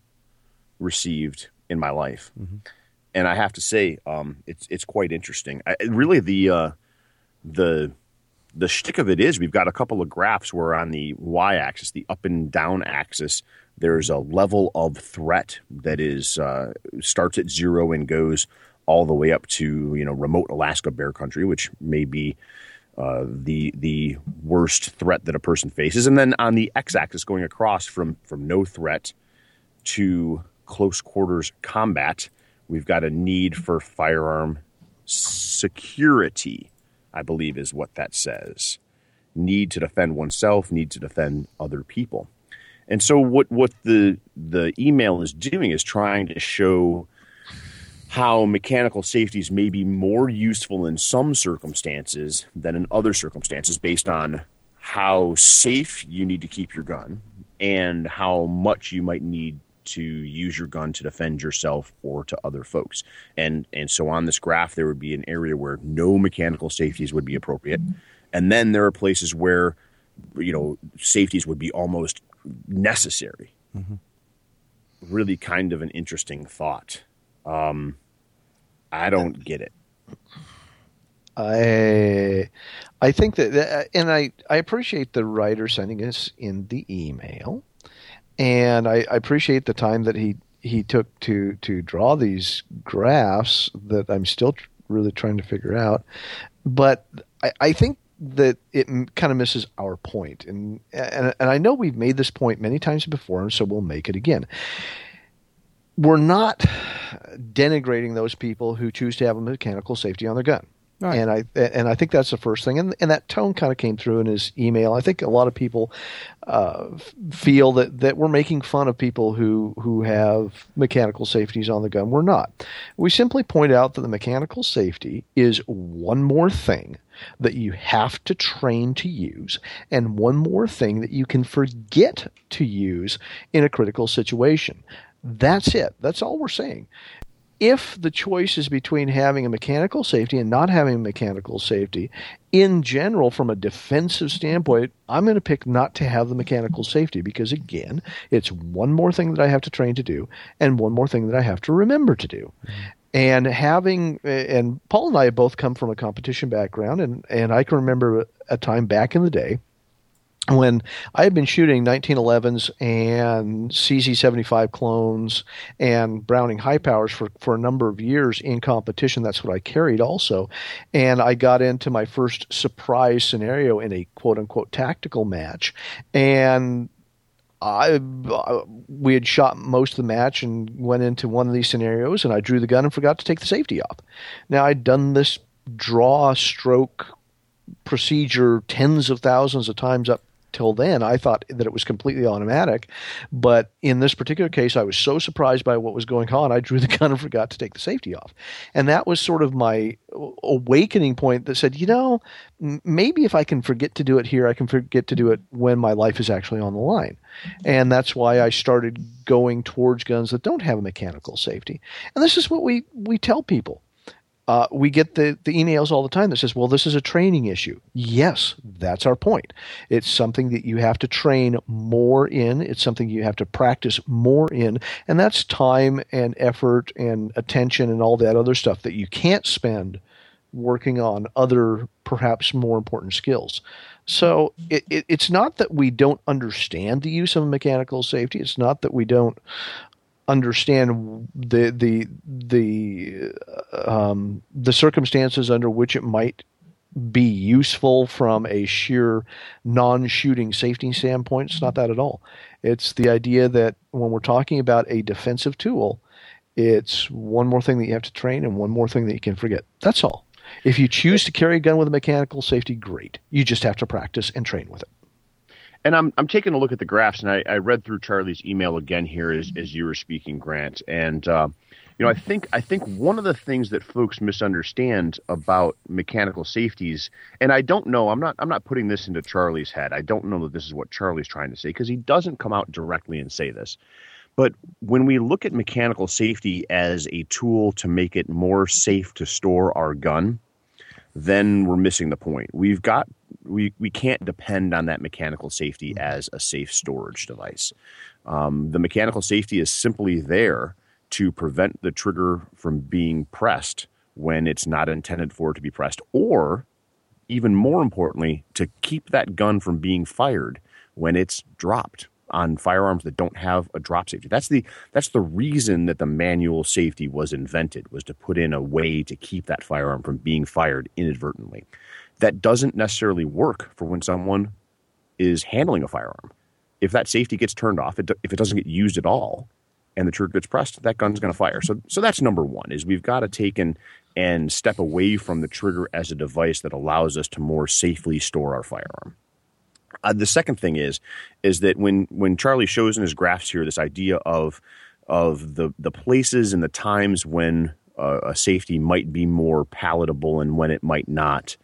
received in my life. Mm-hmm. And I have to say, um, it's it's quite interesting. I, really, the uh, the the shtick of it is we've got a couple of graphs where on the y-axis, the up and down axis, there's a level of threat that is uh, starts at zero and goes all the way up to you know remote Alaska bear country, which may be uh, the the worst threat that a person faces, and then on the x-axis going across from from no threat to close quarters combat, we've got a need for firearm security, I believe is what that says. Need to defend oneself, need to defend other people. And so what, what the the email is doing is trying to show how mechanical safeties may be more useful in some circumstances than in other circumstances based on how safe you need to keep your gun and how much you might need to use your gun to defend yourself or to other folks. And and so on this graph there would be an area where no mechanical safeties would be appropriate. And then there are places where you know safeties would be almost necessary. Mm-hmm. Really kind of an interesting thought. Um, I don't get it. I I think that, uh, and I, I appreciate the writer sending us in the email and I, I appreciate the time that he he took to to draw these graphs that I'm still really trying to figure out. But I, I think that it kind of misses our point, and, and and I know we've made this point many times before, and so we'll make it again. We're not denigrating those people who choose to have a mechanical safety on their gun. Right. And I and I think that's the first thing, and and that tone kind of came through in his email. I think a lot of people uh, feel that, that we're making fun of people who who have mechanical safeties on the gun. We're not. We simply point out that the mechanical safety is one more thing that you have to train to use, and one more thing that you can forget to use in a critical situation. That's it. That's all we're saying if the choice is between having a mechanical safety and not having a mechanical safety, in general, from a defensive standpoint, I'm going to pick not to have the mechanical safety because, again, it's one more thing that I have to train to do and one more thing that I have to remember to do. And having, and Paul and I both come from a competition background, and, and I can remember a time back in the day when I had been shooting 1911s and CZ75 clones and Browning high powers for, for a number of years in competition, that's what I carried also. And I got into my first surprise scenario in a quote unquote tactical match. And I, we had shot most of the match and went into one of these scenarios, and I drew the gun and forgot to take the safety off. Now I'd done this draw stroke procedure tens of thousands of times up till then, I thought that it was completely automatic. But in this particular case, I was so surprised by what was going on, I drew the gun and forgot to take the safety off. And that was sort of my awakening point that said, you know, maybe if I can forget to do it here, I can forget to do it when my life is actually on the line. And that's why I started going towards guns that don't have a mechanical safety. And this is what we, we tell people uh, we get the, the emails all the time that says, well, this is a training issue. Yes, that's our point. It's something that you have to train more in. It's something you have to practice more in. And that's time and effort and attention and all that other stuff that you can't spend working on other, perhaps more important skills. So it, it, it's not that we don't understand the use of mechanical safety. It's not that we don't understand the the the um, the circumstances under which it might be useful from a sheer non-shooting safety standpoint. It's not that at all. It's the idea that when we're talking about a defensive tool, it's one more thing that you have to train and one more thing that you can forget. That's all. If you choose to carry a gun with a mechanical safety, great. You just have to practice and train with it and I'm I'm taking a look at the graphs, and I, I read through Charlie's email again here as as you were speaking, Grant, and uh, you know I think I think one of the things that folks misunderstand about mechanical safeties, and I don't know, I'm not I'm not putting this into Charlie's head. I don't know that this is what Charlie's trying to say because he doesn't come out directly and say this. But when we look at mechanical safety as a tool to make it more safe to store our gun, then we're missing the point. We've got we we can't depend on that mechanical safety as a safe storage device. Um, the mechanical safety is simply there to prevent the trigger from being pressed when it's not intended for it to be pressed, or even more importantly, to keep that gun from being fired when it's dropped on firearms that don't have a drop safety. That's the that's the reason that the manual safety was invented was to put in a way to keep that firearm from being fired inadvertently. That doesn't necessarily work for when someone is handling a firearm. If that safety gets turned off, it, if it doesn't get used at all, and the trigger gets pressed, that gun's going to fire. So, so that's number one: is we've got to take and and step away from the trigger as a device that allows us to more safely store our firearm. Uh, the second thing is is that when when Charlie shows in his graphs here this idea of of the the places and the times when uh, a safety might be more palatable and when it might not,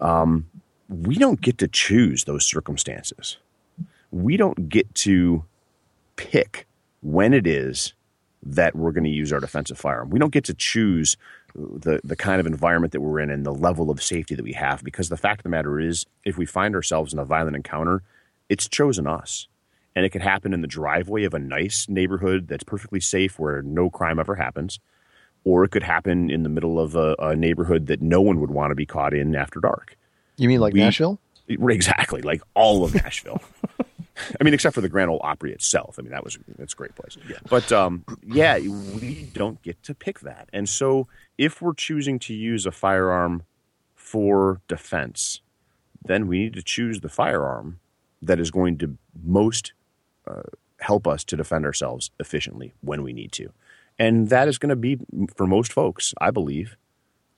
um, we don't get to choose those circumstances. We don't get to pick when it is that we're going to use our defensive firearm. We don't get to choose the the kind of environment that we're in and the level of safety that we have because the fact of the matter is if we find ourselves in a violent encounter it's chosen us. And it could happen in the driveway of a nice neighborhood that's perfectly safe where no crime ever happens or it could happen in the middle of a, a neighborhood that no one would want to be caught in after dark. You mean like We- Nashville? exactly like all of nashville I mean, except for the Grand Ole Opry itself. I mean, that was that's a great place. Yeah. But um, yeah, we don't get to pick that. And so, if we're choosing to use a firearm for defense, then we need to choose the firearm that is going to most uh, help us to defend ourselves efficiently when we need to. And that is going to be, for most folks, I believe,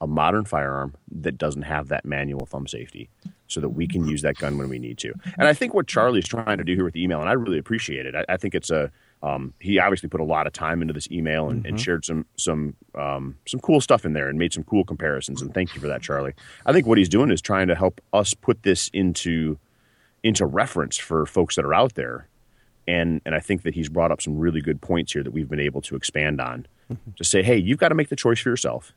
a modern firearm that doesn't have that manual thumb safety so that we can use that gun when we need to. And I think what Charlie's trying to do here with the email, and I really appreciate it. I, I think it's a um, he obviously put a lot of time into this email and, and shared some some um, some cool stuff in there and made some cool comparisons. And thank you for that, Charlie. I think what he's doing is trying to help us put this into into reference for folks that are out there. And and I think that he's brought up some really good points here that we've been able to expand on to say, hey, you've got to make the choice for yourself.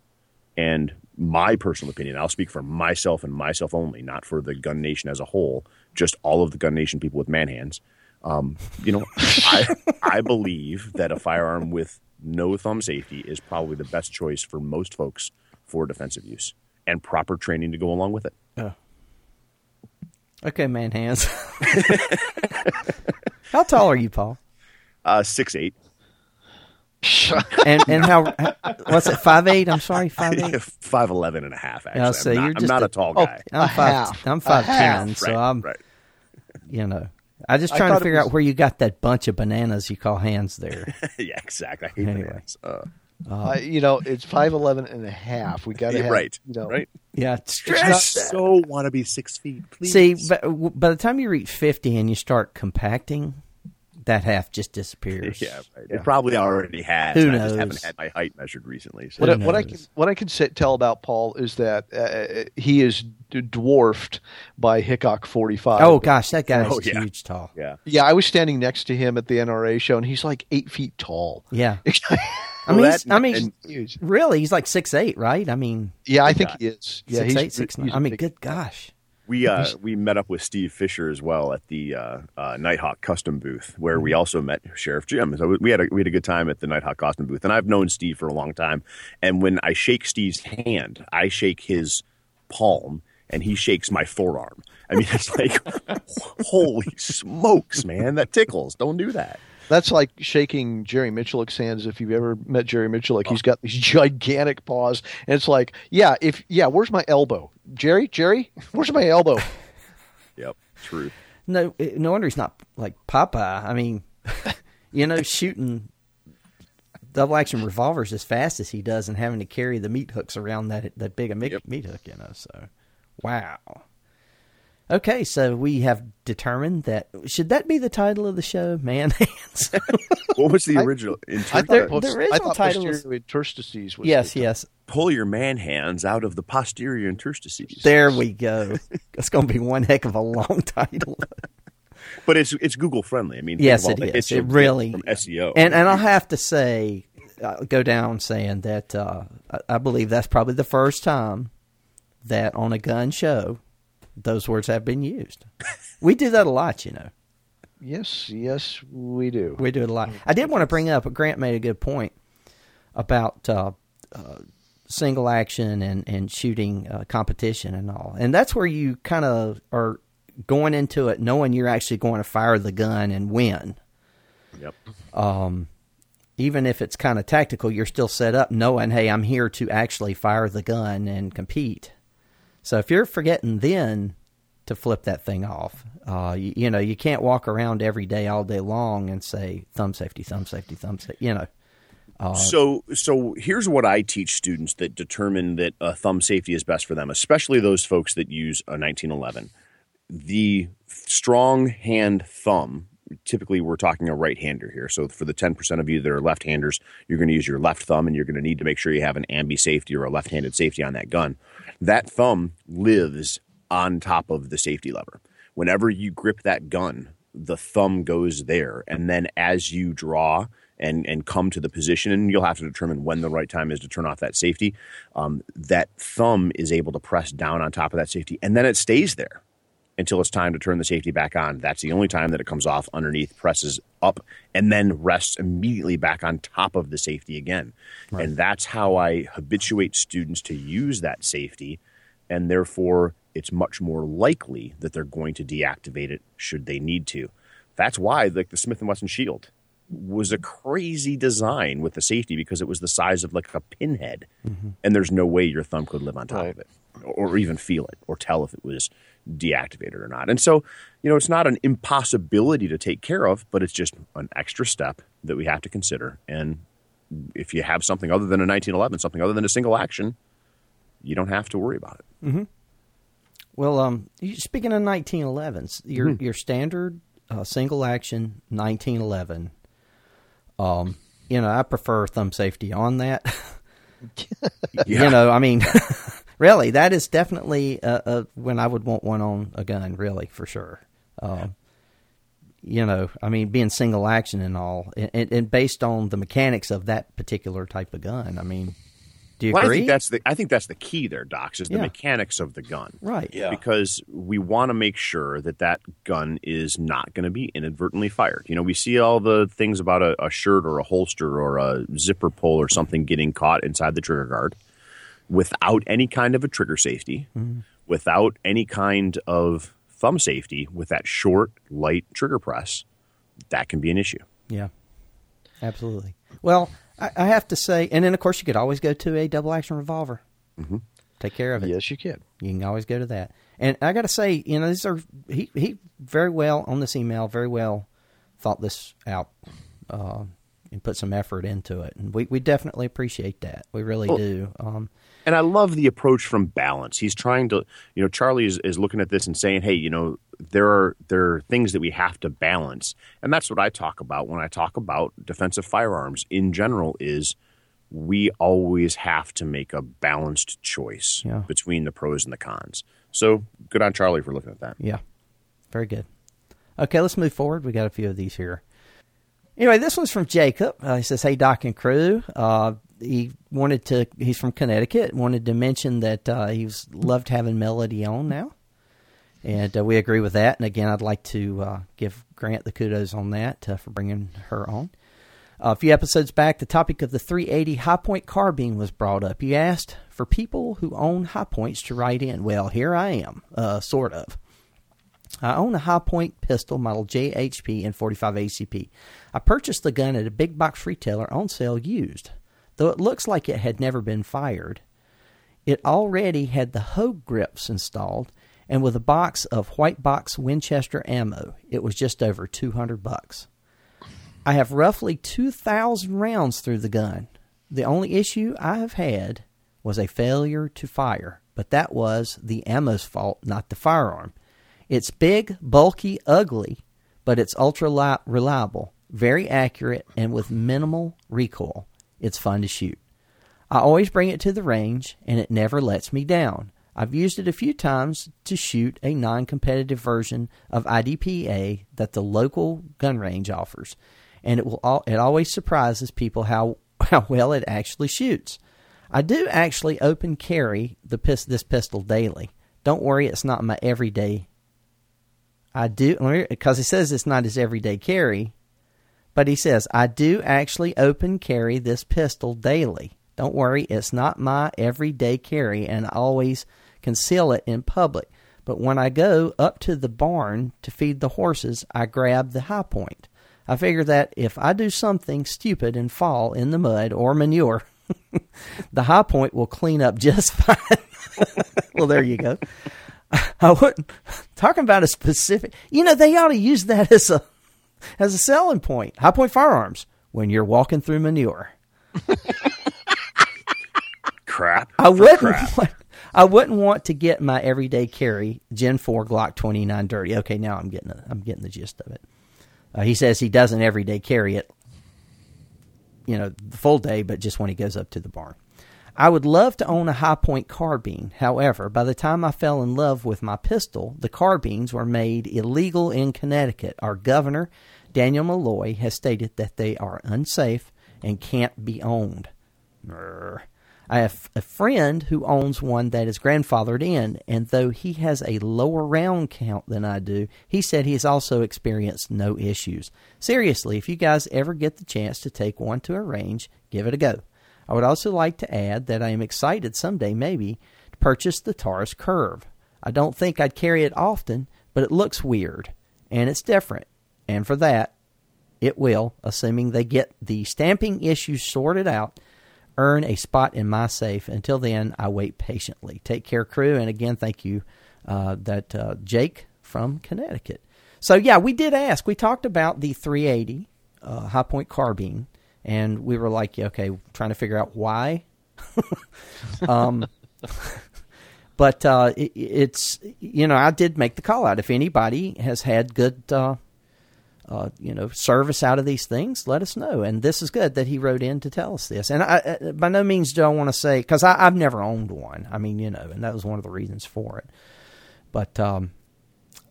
And my personal opinion, I'll speak for myself and myself only, not for the gun nation as a whole, just all of the gun nation people with man hands. Um, you know, I I believe that a firearm with no thumb safety is probably the best choice for most folks for defensive use and proper training to go along with it. Okay, man hands. how tall are you, Paul? Uh, six eight, And and how what's it? Five eight. I'm sorry, five eight. five eleven and a half. Actually, Yeah, so I'm, not, you're I'm just not a- a, tall oh, guy. I'm five. half. I'm five ten. half. So I'm right. you know. I just I trying to figure was- out where you got that bunch of bananas you call hands there. yeah, exactly. I Anyway. Uh, Uh, you know, it's 5'11 and a half. We got to have, right, you know, right. Yeah, I stress. so want to be six feet. Please. See, but w- by the time you reach fifty and you start compacting, that half just disappears. yeah, right. it probably already has. Who and I just knows? haven't had my height measured recently. So. What, I, what I can what I can say, tell about Paul is that uh, he is d- dwarfed by Hickok 45. Oh gosh, that guy is Oh, yeah. huge, tall. yeah, Yeah, I was standing next to him at the NRA show, and he's like eight feet tall. Yeah, I Well, mean, that- he's- I mean, and- Huge. really, he's like six eight, right? I mean, Yeah, I think he is. Yeah, six he's eight, six nine. he's I mean, big. good gosh. We uh, we met up with Steve Fisher as well at the uh, uh, Nighthawk Custom booth, where we also met Sheriff Jim. So we had a we had a good time at the Nighthawk Custom booth, and I've known Steve for a long time. And when I shake Steve's hand, I shake his palm, and he shakes my forearm. I mean, it's like, holy smokes, man, that tickles. Don't do that. That's like shaking Jerry Miculek's hands. If you've ever met Jerry Miculek, like Oh. he's got these gigantic paws, and it's like, yeah, if yeah, where's my elbow, Jerry? Jerry, where's my elbow? Yep, true. No, no wonder he's not like Popeye. I mean, you know, shooting double action revolvers as fast as he does, and having to carry the meat hooks around that that big a meat, Yep. meat hook, you know. So, wow. Okay, so we have determined that should that be the title of the show, man hands. What was the original? In I terms There- thought, the post- original I thought title was- interstices was yes, yes. pull your man hands out of the posterior interstices. There we go. That's going to be one heck of a long title. But it's it's Google friendly. I mean, think Yes, of all it is. hits It really from SEO. And and I'll have to say, uh, go down saying that uh, I, I believe that's probably the first time that on a gun show, those words have been used. we do that a lot, you know. Yes, yes, we do. We do it a lot. I did want to bring up. Grant made a good point about uh, uh, single action and and shooting uh, competition and all, and that's where you kind of are going into it knowing you're actually going to fire the gun and win. Yep. Um, even if it's kind of tactical, you're still set up knowing, hey, I'm here to actually fire the gun and compete. So if you're forgetting then to flip that thing off, uh, you, you, know, you can't walk around every day, all day long, and say thumb safety, thumb safety, thumb safety. You know. Uh, so, so here's what I teach students that determine that uh, thumb safety is best for them, especially those folks that use a 1911. The strong hand thumb typically we're talking a right hander here. So for the 10% of you that are left handers, you're going to use your left thumb and you're going to need to make sure you have an ambi safety or a left handed safety on that gun. That thumb lives on top of the safety lever. Whenever you grip that gun, the thumb goes there. And then as you draw, and, and come to the position, and you'll have to determine when the right time is to turn off that safety. Um, that thumb is able to press down on top of that safety, and then it stays there until it's time to turn the safety back on. That's the only time that it comes off underneath, presses up, and then rests immediately back on top of the safety again. Right. And that's how I habituate students to use that safety. And therefore, it's much more likely that they're going to deactivate it should they need to. That's why, like the Smith and Wesson Shield was a crazy design with the safety because it was the size of like a pinhead, mm-hmm. and there's no way your thumb could live on top right. of it, or even feel it, or tell if it was deactivated or not. And so, you know, it's not an impossibility to take care of, but it's just an extra step that we have to consider. And if you have something other than a 1911, something other than a single action, you don't have to worry about it. Mm-hmm. Well, um, speaking of 1911s, your mm-hmm. your standard uh, single action 1911. Um, you know, I prefer thumb safety on that. You know, I mean, really, that is definitely a, a, when I would want one on a gun, really, for sure. Um, you know, I mean, being single action and all, and, and, based on the mechanics of that particular type of gun, I mean, do you well, agree? I think that's the I think that's the key there, Docs, is the yeah. mechanics of the gun, right? Yeah, because we want to make sure that that gun is not going to be inadvertently fired. You know, we see all the things about a, a shirt or a holster or a zipper pull or something getting caught inside the trigger guard without any kind of a trigger safety, mm-hmm. without any kind of thumb safety, with that short, light trigger press, that can be an issue. Yeah, absolutely. Well, I, I have to say, and then of course you could always go to a double action revolver. Mm-hmm. Take care of it. Yes, you can. You can always go to that. And I got to say, you know, these are he he very well on this email, very well thought this out. Uh, and put some effort into it, and we, we definitely appreciate that. We really well, do. Um, and I love the approach from balance. He's trying to, you know, Charlie is, is looking at this and saying, hey, you know, there are there are things that we have to balance, and that's what I talk about when I talk about defensive firearms in general. Is we always have to make a balanced choice yeah. between the pros and the cons. So good on Charlie for looking at that. Yeah, very good. Okay, let's move forward. We got a few of these here. Anyway, this one's from Jacob. Uh, he says, "Hey, Doc and crew. Uh, he wanted to. He's from Connecticut. Wanted to mention that uh, he's loved having Melody on now, and uh, we agree with that. And again, I'd like to uh, give Grant the kudos on that uh, for bringing her on. a few episodes back, the topic of the 380 Hi-Point carbine was brought up. You asked for people who own Hi-Points to write in. Well, here I am, uh, sort of. I own a Hi-Point pistol model JHP and 45 ACP. I purchased the gun at a big box retailer on sale used. Though it looks like it had never been fired, it already had the Hogue grips installed, and with a box of white box Winchester ammo, it was just over 200 bucks. I have roughly 2,000 rounds through the gun. The only issue I have had was a failure to fire, but that was the ammo's fault, not the firearm. It's big, bulky, ugly, but it's ultra reliable, very accurate, and with minimal recoil it's fun to shoot. I always bring it to the range, and it never lets me down. I've used it a few times to shoot a non competitive version of IDPA that the local gun range offers, and it will it always surprises people how, how well it actually shoots. I do actually open carry the this pistol daily. Don't worry, it's not my everyday. I do because he says it's not his everyday carry, but he says I do actually open carry this pistol daily. Don't worry, it's not my everyday carry, and I always conceal it in public. But when I go up to the barn to feed the horses, I grab the Hi-Point. I figure that if I do something stupid and fall in the mud or manure, the Hi-Point will clean up just fine. well, there you go. I wouldn't talking about a specific. You know, they ought to use that as a as a selling point. Hi-Point firearms when you're walking through manure. Crap. I wouldn't. crap. Want, I wouldn't want to get my everyday carry Gen Four Glock 29 dirty. Okay, now I'm getting the, I'm getting the gist of it. Uh, he says he doesn't everyday carry it, you know, the full day, but just when he goes up to the barn. I would love to own a Hi-Point carbine. However, by the time I fell in love with my pistol, the carbines were made illegal in Connecticut. Our governor, Daniel Malloy, has stated that they are unsafe and can't be owned. I have a friend who owns one that is grandfathered in, and though he has a lower round count than I do, he said he has also experienced no issues. Seriously, if you guys ever get the chance to take one to a range, give it a go. I would also like to add that I am excited someday, maybe, to purchase the Taurus Curve. I don't think I'd carry it often, but it looks weird, and it's different, and for that, it will, assuming they get the stamping issues sorted out, earn a spot in my safe. Until then, I wait patiently. Take care, crew, and again, thank you, uh, that uh, Jake from Connecticut. So yeah, we did ask. We talked about the 380 uh, Hi-Point carbine, and we were like, okay, trying to figure out why. um, but uh, it, it's you know, I did make the call out. If anybody has had good. Uh, uh, you know, service out of these things, let us know. And this is good that he wrote in to tell us this. And I, by no means do I want to say because I've never owned one. I mean, you know, and that was one of the reasons for it. But um,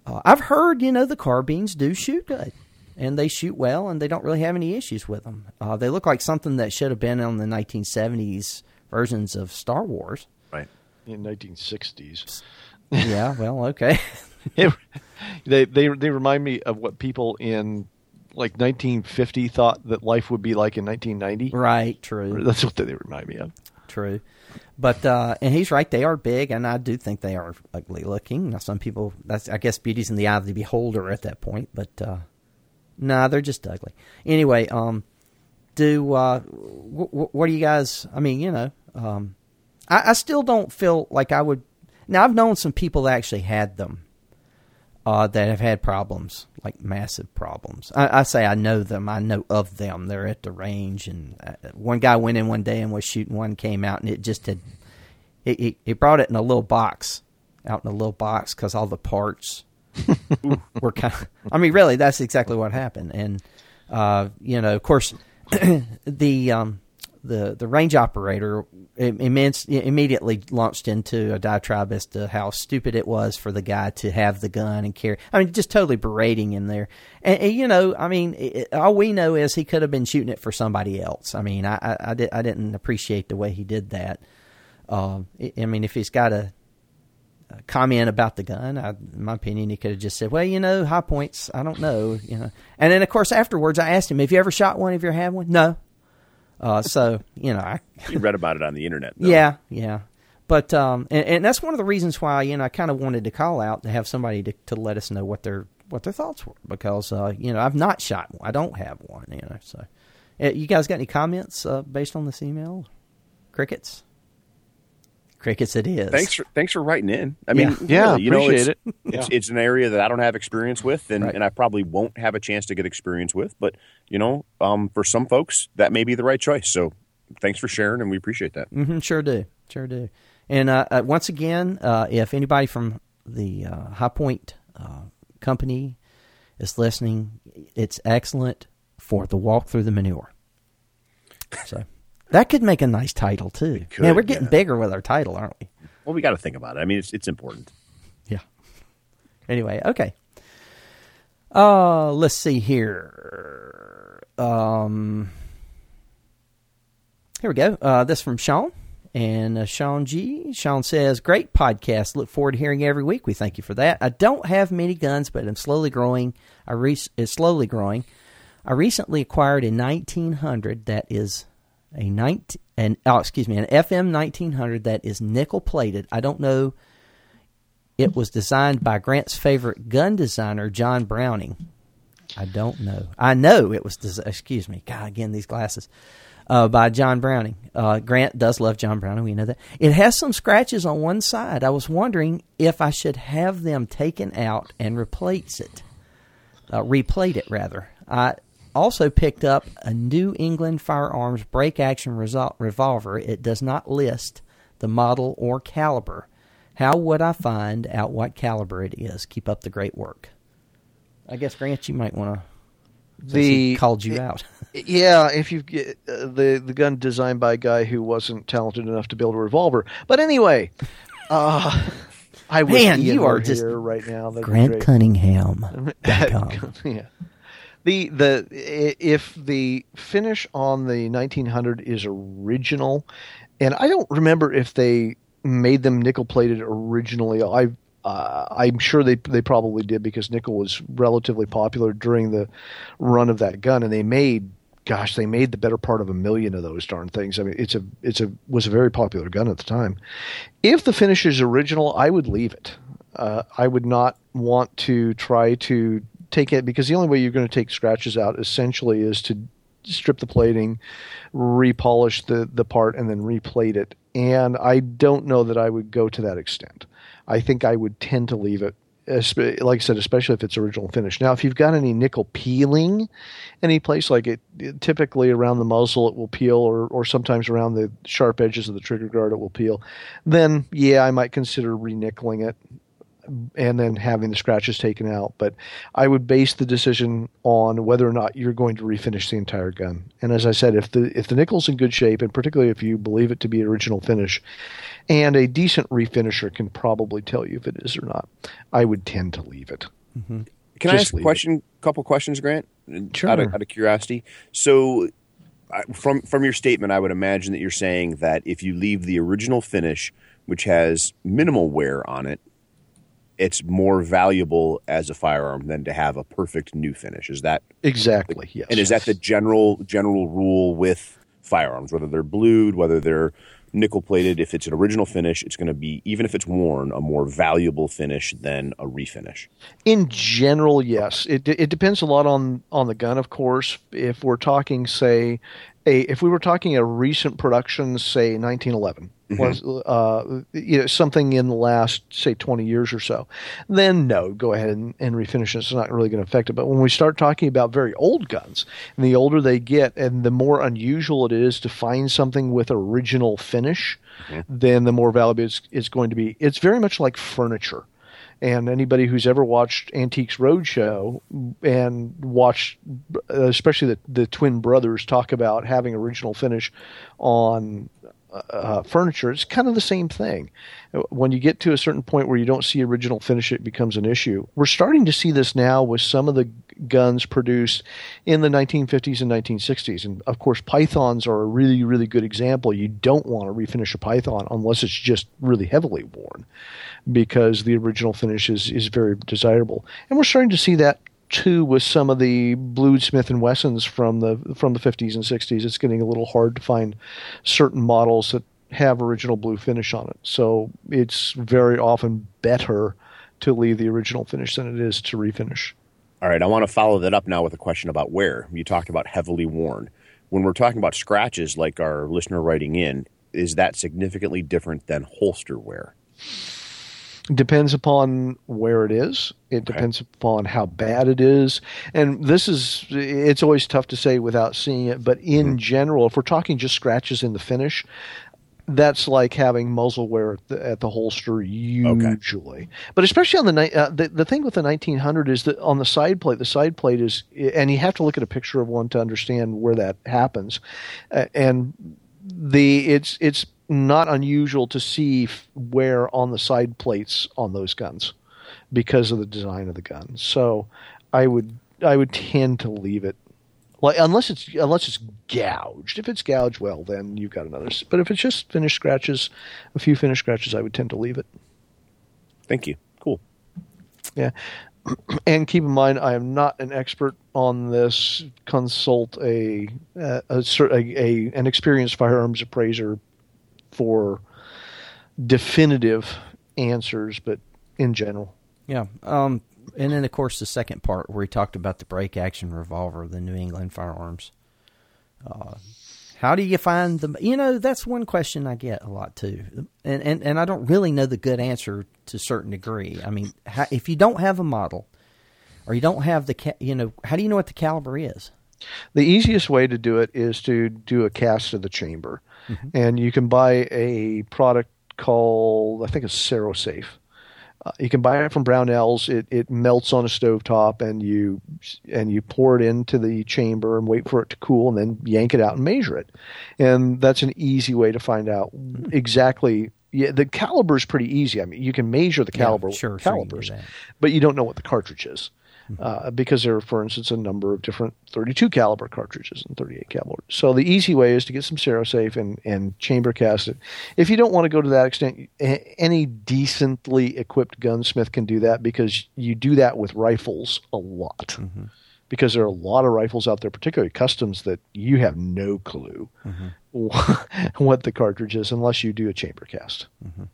uh, I've heard, you know, the carbines do shoot good, and they shoot well, and they don't really have any issues with them. Uh, they look like something that should have been on the 1970s versions of Star Wars. Right. in 1960s. yeah. Well, okay. they they they remind me of what people in like 1950 thought that life would be like in 1990. right. True. That's what they remind me of. True. But uh, and he's right; they are big, and I do think they are ugly looking. Now, some people, that's I guess, beauty's in the eye of the beholder at that point. But uh, nah, they're just ugly. Anyway, um, do uh, w- w- what do you guys? I mean, you know, um, I, I still don't feel like I would. Now, I've known some people that actually had them uh, that have had problems, like massive problems. I, I say I know them. I know of them. They're at the range, and uh, one guy went in one day and was shooting one, came out, and it just had. He, he brought it in a little box, out in a little box, because all the parts were kind. Of, I mean, really, that's exactly what happened. And uh, you know, of course, the um, the the range operator immense, immediately launched into a diatribe as to how stupid it was for the guy to have the gun and carry. I mean, just totally berating him there. And, and you know, I mean, it, all we know is he could have been shooting it for somebody else. I mean, I I, I, did, I didn't appreciate the way he did that. Um, I mean, if he's got a comment about the gun. I, in my opinion, he could have just said, "Well, you know, Hi-Points. I don't know, you know." And then, of course, afterwards, I asked him, "Have you ever shot one? Have you ever had one?" No. Uh, so you know, I You read about it on the internet. Though. yeah, yeah. But um, and, and that's one of the reasons why you know I kind of wanted to call out to have somebody to, to let us know what their what their thoughts were because uh, you know I've not shot one. I don't have one. You know, so uh, you guys got any comments uh, based on this email? Crickets. Crickets, it is. Thanks for thanks for writing in. I mean, Yeah, really, you know, appreciate it's, it. It's it's an area that I don't have experience with, and, Right. and I probably won't have a chance to get experience with. But you know, um, for some folks, that may be the right choice. So, thanks for sharing, and we appreciate that. hmm sure do, sure do. And uh, uh, once again, uh, if anybody from the uh, Hi-Point uh, company is listening, it's excellent for the walk through the manure. So that could make a nice title too. could, Man, we're getting yeah. bigger with our title, aren't we? Well, we got to think about it. I mean, it's it's important. Yeah. Anyway, okay. Uh, let's see here. Um, here we go. Uh, this from Sean, And uh, Sean G. Sean says, "Great podcast. Look forward to hearing every week. We thank you for that. I don't have many guns, but I'm slowly growing. I re- is slowly growing. I recently acquired a 1900 that is a 19 an oh excuse me an FN 1900 that is nickel plated. I don't know. It was designed by Grant's favorite gun designer, John Browning. I don't know. I know it was. Des- excuse me. God, again these glasses. Uh, by John Browning. Uh, Grant does love John Browning. We know that. It has some scratches on one side. I was wondering if I should have them taken out and replace it. Uh, replate it rather. I also picked up a New England Firearms break action resol- revolver. It does not list the model or caliber. How would I find out what caliber it is? Keep up the great work. I guess Grant, you might want to. The called you out. yeah, if you get uh, the the gun designed by a guy who wasn't talented enough to build a revolver. But anyway, uh, I wish Man, Ian you are just here right now. That'd Grant. Cunningham. yeah. The the if the finish on the 1900 is original, and I don't remember if they made them nickel plated originally. I uh, I'm sure they they probably did because nickel was relatively popular during the run of that gun, and they made. Gosh, they made the better part of a million of those darn things. I mean, it's a it's a was a very popular gun at the time. If the finish is original, I would leave it. Uh, I would not want to try to take it because the only way you're going to take scratches out essentially is to strip the plating, repolish the the part, and then replate it. And I don't know that I would go to that extent. I think I would tend to leave it. Like I said, especially if it's original finish. Now, if you've got any nickel peeling, any place like it, typically around the muzzle it will peel, or or sometimes around the sharp edges of the trigger guard it will peel. Then, yeah, I might consider renickeling it and then having the scratches taken out. But I would base the decision on whether or not you're going to refinish the entire gun. And as I said, if the if the nickel's in good shape, and particularly if you believe it to be original finish, and a decent refinisher can probably tell you if it is or not, I would tend to leave it. Mm-hmm. Can I Just ask a leave it. couple questions, Grant? Sure. Out of, out of curiosity. So, I- from from your statement, I would imagine that you're saying that if you leave the original finish, which has minimal wear on it, it's more valuable as a firearm than to have a perfect new finish. Is that Exactly. Yes. and is that the general general rule with firearms, whether they're blued, whether they're nickel plated? If it's an original finish, it's going to be even if it's worn, a more valuable finish than a refinish. In general, yes. It it depends a lot on on the gun, of course. If we're talking, say, a if we were talking a recent production, say 1911, was uh, you know, something in the last say 20 years or so, then no, go ahead and, and refinish it. It's not really going to affect it. But when we start talking about very old guns, and the older they get, and the more unusual it is to find something with original finish, then the more valuable it's, it's going to be. It's very much like furniture and anybody who's ever watched Antiques Roadshow and watched, especially the the twin brothers talk about having original finish on uh, furniture, it's kind of the same thing. When you get to a certain point where you don't see original finish, it becomes an issue. We're starting to see this now with some of the guns produced in the 1950s and 1960s, and of course, pythons are a really, really good example. You don't want to refinish a python unless it's just really heavily worn because the original finish is, is very desirable. And we're starting to see that too with some of the blued Smith and Wessons from the from the 50s and 60s. It's getting a little hard to find certain models that have original blue finish on it. So it's very often better to leave the original finish than it is to refinish. All right, I want to follow that up now with a question about wear. You talked about heavily worn. When we're talking about scratches, like our listener writing in, is that significantly different than holster wear? Depends upon where it is. It depends upon how bad it is. And this is it's always tough to say without seeing it but in general if we're talking just scratches in the finish that's like having muzzle wear at the, at the holster usually. But especially on the, ni- uh, the the thing with the 1900 is that on the side plate the side plate is and you have to look at a picture of one to understand where that happens. Uh, and the it's it's not unusual to see wear on the side plates on those guns because of the design of the gun. So I would I would tend to leave it Well, unless it's unless it's gouged. If it's gouged, well, then you've got another. But if it's just finished scratches, a few finished scratches, I would tend to leave it. Thank you. Cool. Yeah. And keep in mind, I am not an expert on this. Consult a uh, a, a, a, a an experienced firearms appraiser for definitive answers, but in general. Yeah. Um, and then, of course, the second part where he talked about the break action revolver, the New England firearms. Uh, how do you find the? You know, that's one question I get a lot too, and and and I don't really know the good answer to a certain degree. I mean, how, if you don't have a model, or you don't have the, ca- you know, how do you know what the caliber is? The easiest way to do it is to do a cast of the chamber, and you can buy a product called I think it's Cerrosafe. Uh, you can buy it from Brownells. It it melts on a stovetop, and you and you pour it into the chamber and wait for it to cool, and then yank it out and measure it. And that's an easy way to find out exactly. Yeah, the caliber is pretty easy. I mean, you can measure the Yeah, caliber sure, with sure you can do calibers, that. but you don't know what the cartridge is. Uh, because there are, for instance, a number of different 32 caliber cartridges and 38 caliber. So the easy way is to get some Cerrosafe and, and chamber cast it. If you don't want to go to that extent, any decently equipped gunsmith can do that because you do that with rifles a lot. Mm-hmm. Because there are a lot of rifles out there, particularly customs, that you have no clue mm-hmm. what the cartridge is unless you do a chamber cast. Mm-hmm.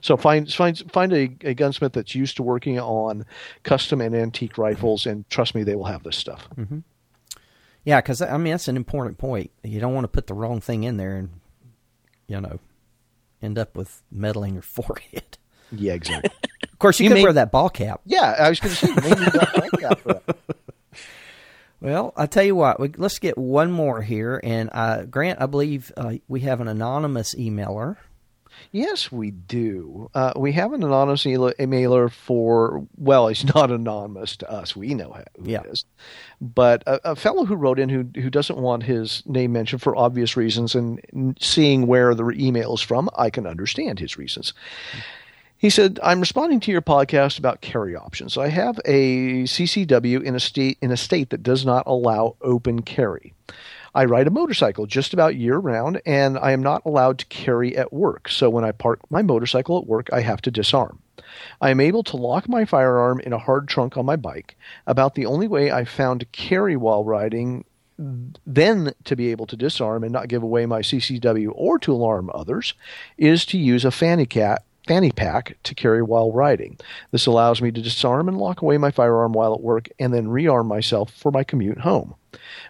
So find find find a, a gunsmith that's used to working on custom and antique rifles, and trust me, they will have this stuff. Yeah, because I mean that's an important point. You don't want to put the wrong thing in there and you know end up with metal in your forehead. Yeah, exactly. Of course, you, You could may- wear that ball cap. yeah, I was going to say maybe you got for that. Well, I tell you what, we, let's get one more here. And uh, Grant, I believe uh, we have an anonymous emailer. Yes, we do. Uh, we have an anonymous email- emailer for, well, he's not anonymous to us. We know who Yeah. it is. But a, a fellow who wrote in who, who doesn't want his name mentioned for obvious reasons, and seeing where the email is from, I can understand his reasons. He said, "I'm responding to your podcast about carry options. I have a CCW in a state in a state that does not allow open carry. I ride a motorcycle just about year round, and I am not allowed to carry at work. So when I park my motorcycle at work, I have to disarm. I am able to lock my firearm in a hard trunk on my bike. About the only way I found to carry while riding then to be able to disarm and not give away my CCW or to alarm others is to use a fanny cat fanny pack to carry while riding. This allows me to disarm and lock away my firearm while at work and then rearm myself for my commute home.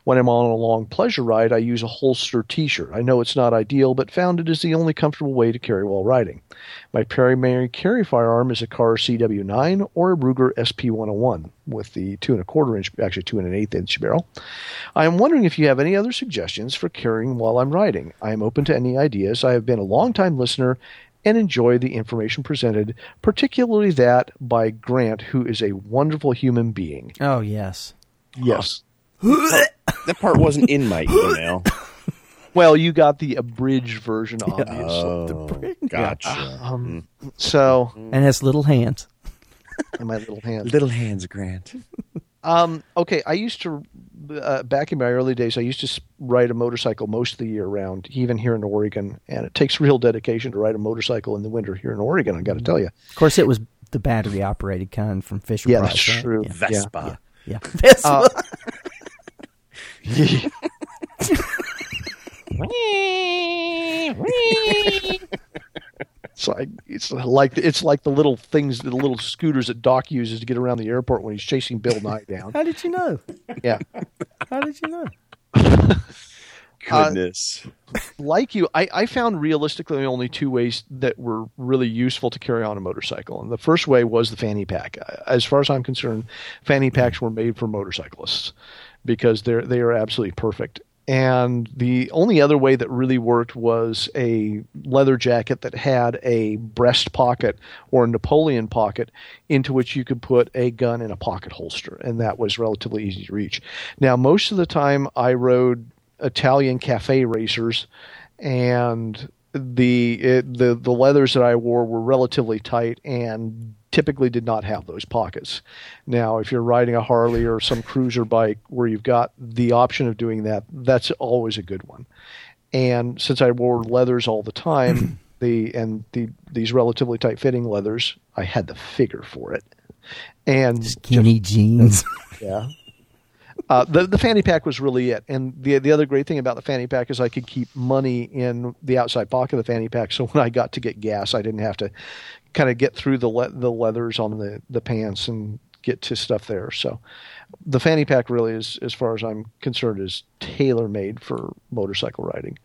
When I'm on a long pleasure ride, I use a holster t-shirt. I know it's not ideal, but found it is the only comfortable way to carry while riding. My primary carry firearm is a Kahr CW9 or a Ruger SP101 with the two and a quarter inch, actually two and an eighth inch barrel. I am wondering if you have any other suggestions for carrying while I'm riding. I am open to any ideas. I have been a long time listener and enjoy the information presented, particularly that by Grant, who is a wonderful human being. Oh yes, Yes. That part wasn't in my email. Well, you got the abridged version, obviously. Oh, gotcha. Um, so, and has little hands. in my little hands. Little hands, Grant. Um, okay, I used to uh, back in my early days. I used to ride a motorcycle most of the year round, even here in Oregon, and it takes real dedication to ride a motorcycle in the winter here in Oregon. I got to tell you. Of course, it was the battery operated kind from Fisher Yeah, Price. that's right? true. Yeah. Vespa. Yeah. Vespa. Uh, It's like it's like it's like the little things, the little scooters that Doc uses to get around the airport when he's chasing Bill Nye down. How did you know? Yeah, How did you know? Uh, Goodness. like you, I, I found realistically only two ways that were really useful to carry on a motorcycle. And the first way was the fanny pack. As far as I'm concerned, fanny packs were made for motorcyclists because they're they are absolutely perfect. And the only other way that really worked was a leather jacket that had a breast pocket or a Napoleon pocket into which you could put a gun in a pocket holster. And that was relatively easy to reach. Now, most of the time I rode Italian cafe racers and the it, the the leathers that I wore were relatively tight and typically did not have those pockets. Now, if you're riding a Harley or some cruiser bike where you've got the option of doing that, that's always a good one. And since I wore leathers all the time, the and the these relatively tight fitting leathers, I had the figure for it. And skinny jeans. Yeah. Uh, the the fanny pack was really it, and the the other great thing about the fanny pack is I could keep money in the outside pocket of the fanny pack. So when I got to get gas, I didn't have to kind of get through the le- the leathers on the the pants and get to stuff there. So the fanny pack really is, as far as I'm concerned, is tailor made for motorcycle riding.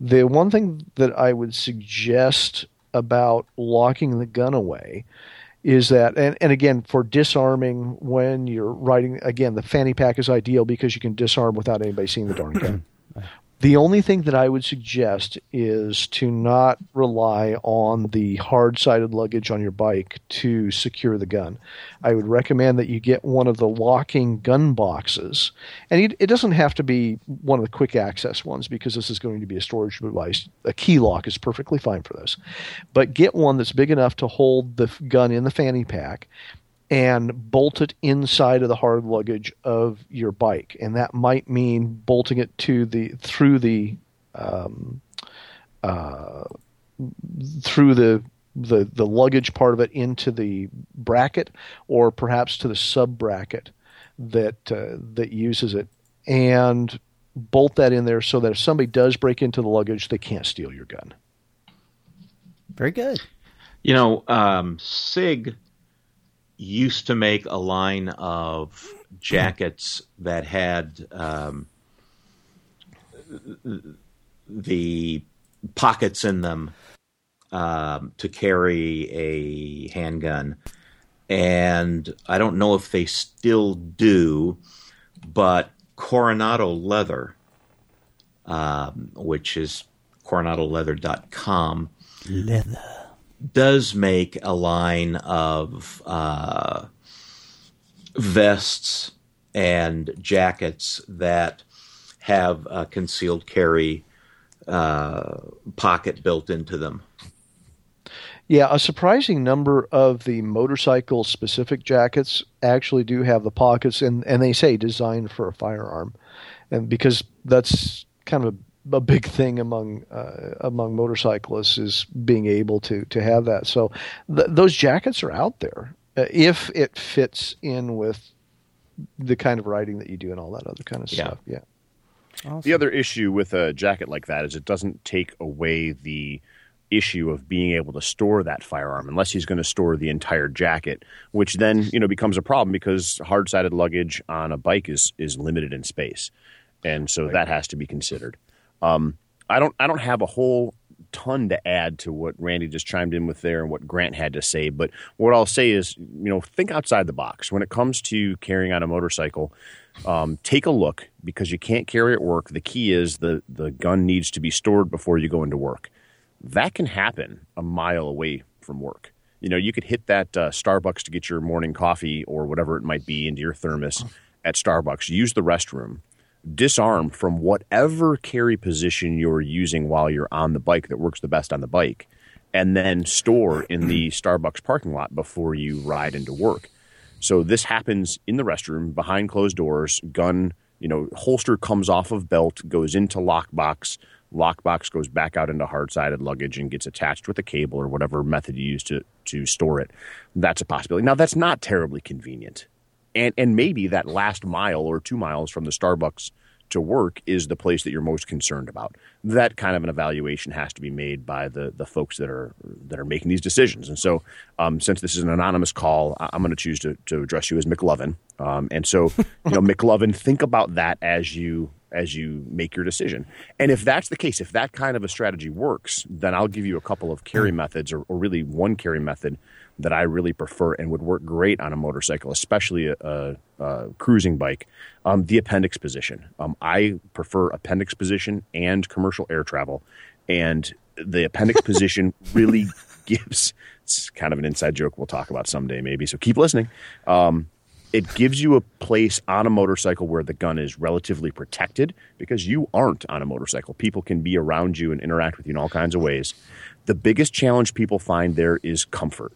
The one thing that I would suggest about locking the gun away is that and, and again for disarming when you're riding again the fanny pack is ideal because you can disarm without anybody seeing the darn gun the only thing that I would suggest is to not rely on the hard sided luggage on your bike to secure the gun. I would recommend that you get one of the locking gun boxes. And it doesn't have to be one of the quick access ones because this is going to be a storage device. A key lock is perfectly fine for this. But get one that's big enough to hold the gun in the fanny pack and bolt it inside of the hard luggage of your bike, and that might mean bolting it to the through the um, uh, through the the the luggage part of it into the bracket, or perhaps to the sub bracket that uh, that uses it, and bolt that in there so that if somebody does break into the luggage, they can't steal your gun. Very good. You know, um, Sig used to make a line of jackets that had um, the pockets in them um, to carry a handgun. And I don't know if they still do, but Coronado Leather, um, which is coronadoleather.com, leather does make a line of uh, vests and jackets that have a concealed carry uh, pocket built into them. Yeah, a surprising number of the motorcycle specific jackets actually do have the pockets, and, and they say designed for a firearm. And because that's kind of a a big thing among uh, among motorcyclists is being able to to have that. So th- those jackets are out there uh, if it fits in with the kind of riding that you do and all that other kind of yeah. stuff. Yeah. Awesome. The other issue with a jacket like that is it doesn't take away the issue of being able to store that firearm unless he's going to store the entire jacket which then you know becomes a problem because hard-sided luggage on a bike is is limited in space and so right. that has to be considered um, I don't I don't have a whole ton to add to what Randy just chimed in with there and what Grant had to say. But what I'll say is, you know, think outside the box when it comes to carrying on a motorcycle. Um, take a look because you can't carry at work. The key is the the gun needs to be stored before you go into work. That can happen a mile away from work. You know, you could hit that uh, Starbucks to get your morning coffee or whatever it might be into your thermos at Starbucks. Use the restroom disarm from whatever carry position you're using while you're on the bike that works the best on the bike, and then store in the Starbucks parking lot before you ride into work. So this happens in the restroom behind closed doors. Gun, you know, holster comes off of belt, goes into lockbox. Lockbox goes back out into hard-sided luggage and gets attached with a cable or whatever method you use to to store it. That's a possibility. Now that's not terribly convenient and and maybe that last mile or two miles from the Starbucks to work is the place that you're most concerned about. That kind of an evaluation has to be made by the the folks that are that are making these decisions. And so, um, since this is an anonymous call, I'm going to choose to to address you as McLovin. Um, and so, you know, McLovin, think about that as you as you make your decision. And if that's the case, if that kind of a strategy works, then I'll give you a couple of carry methods, or, or really one carry method that I really prefer and would work great on a motorcycle, especially a, a, a cruising bike. Um, the appendix position. Um, I prefer appendix position and commercial air travel, and the appendix position really gives. It's kind of an inside joke we'll talk about someday, maybe. So keep listening. Um, it gives you a place on a motorcycle where the gun is relatively protected because you aren't on a motorcycle. People can be around you and interact with you in all kinds of ways. The biggest challenge people find there is comfort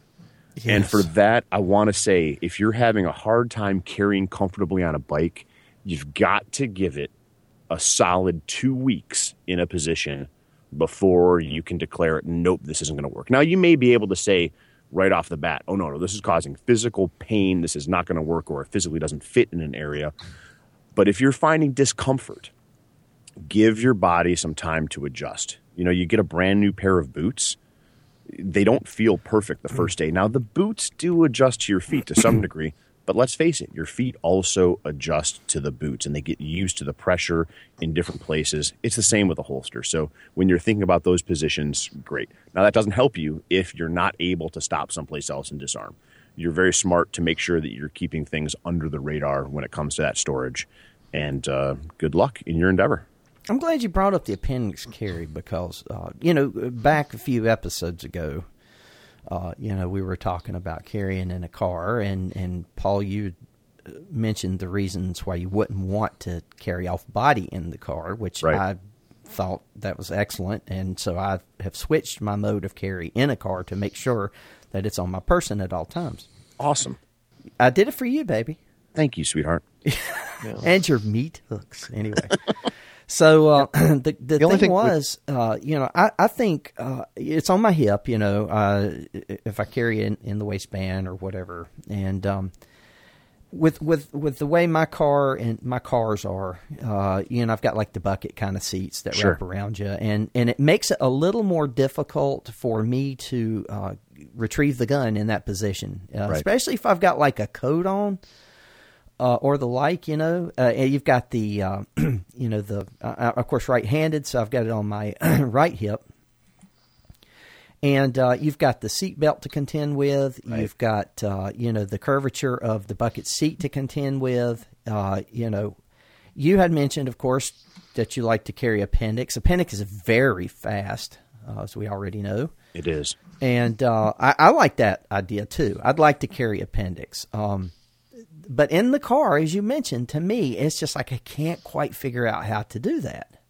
And for that, I want to say if you're having a hard time carrying comfortably on a bike, you've got to give it a solid two weeks in a position before you can declare it, nope, this isn't going to work. Now, you may be able to say right off the bat, oh, no, no, this is causing physical pain. This is not going to work, or it physically doesn't fit in an area. But if you're finding discomfort, give your body some time to adjust. You know, you get a brand new pair of boots, they don't feel perfect the first day. Now, the boots do adjust to your feet to some degree, but let's face it, your feet also adjust to the boots and they get used to the pressure in different places. It's the same with a holster. So, when you're thinking about those positions, great. Now, that doesn't help you if you're not able to stop someplace else and disarm. You're very smart to make sure that you're keeping things under the radar when it comes to that storage. And uh, good luck in your endeavor. I'm glad you brought up the appendix carry because, uh, you know, back a few episodes ago, uh, you know, we were talking about carrying in a car, and, and Paul, you uh, mentioned the reasons why you wouldn't want to carry off body in the car, which Right. I thought that was excellent. And so I have switched my mode of carry in a car to make sure that it's on my person at all times. Awesome. I did it for you, baby Thank you, sweetheart. and your meat hooks anyway. so uh, the the, only thing, thing was, uh, you know, I I think uh, it's on my hip. You know, uh, if I carry it in, in the waistband or whatever, and um, with with with the way my car and my cars are, uh, you know, I've got like the bucket kind of seats that Sure. wrap around you, and and it makes it a little more difficult for me to uh, retrieve the gun in that position, uh, Right. especially if I've got like a coat on uh, or the like, you know. Uh, you've got the, uh, you know, the, uh, of course, right-handed, so I've got it on my right hip. And uh, you've got the seat belt to contend with. You've got, uh, you know, the curvature of the bucket seat to contend with. Uh, you know, you had mentioned, of course, that you like to carry appendix. Appendix is very fast, uh, as we already know It is. and uh, I, I like that idea too. I'd like to carry appendix, um, but in the car, as you mentioned, to me, it's just like I can't quite figure out how to do that.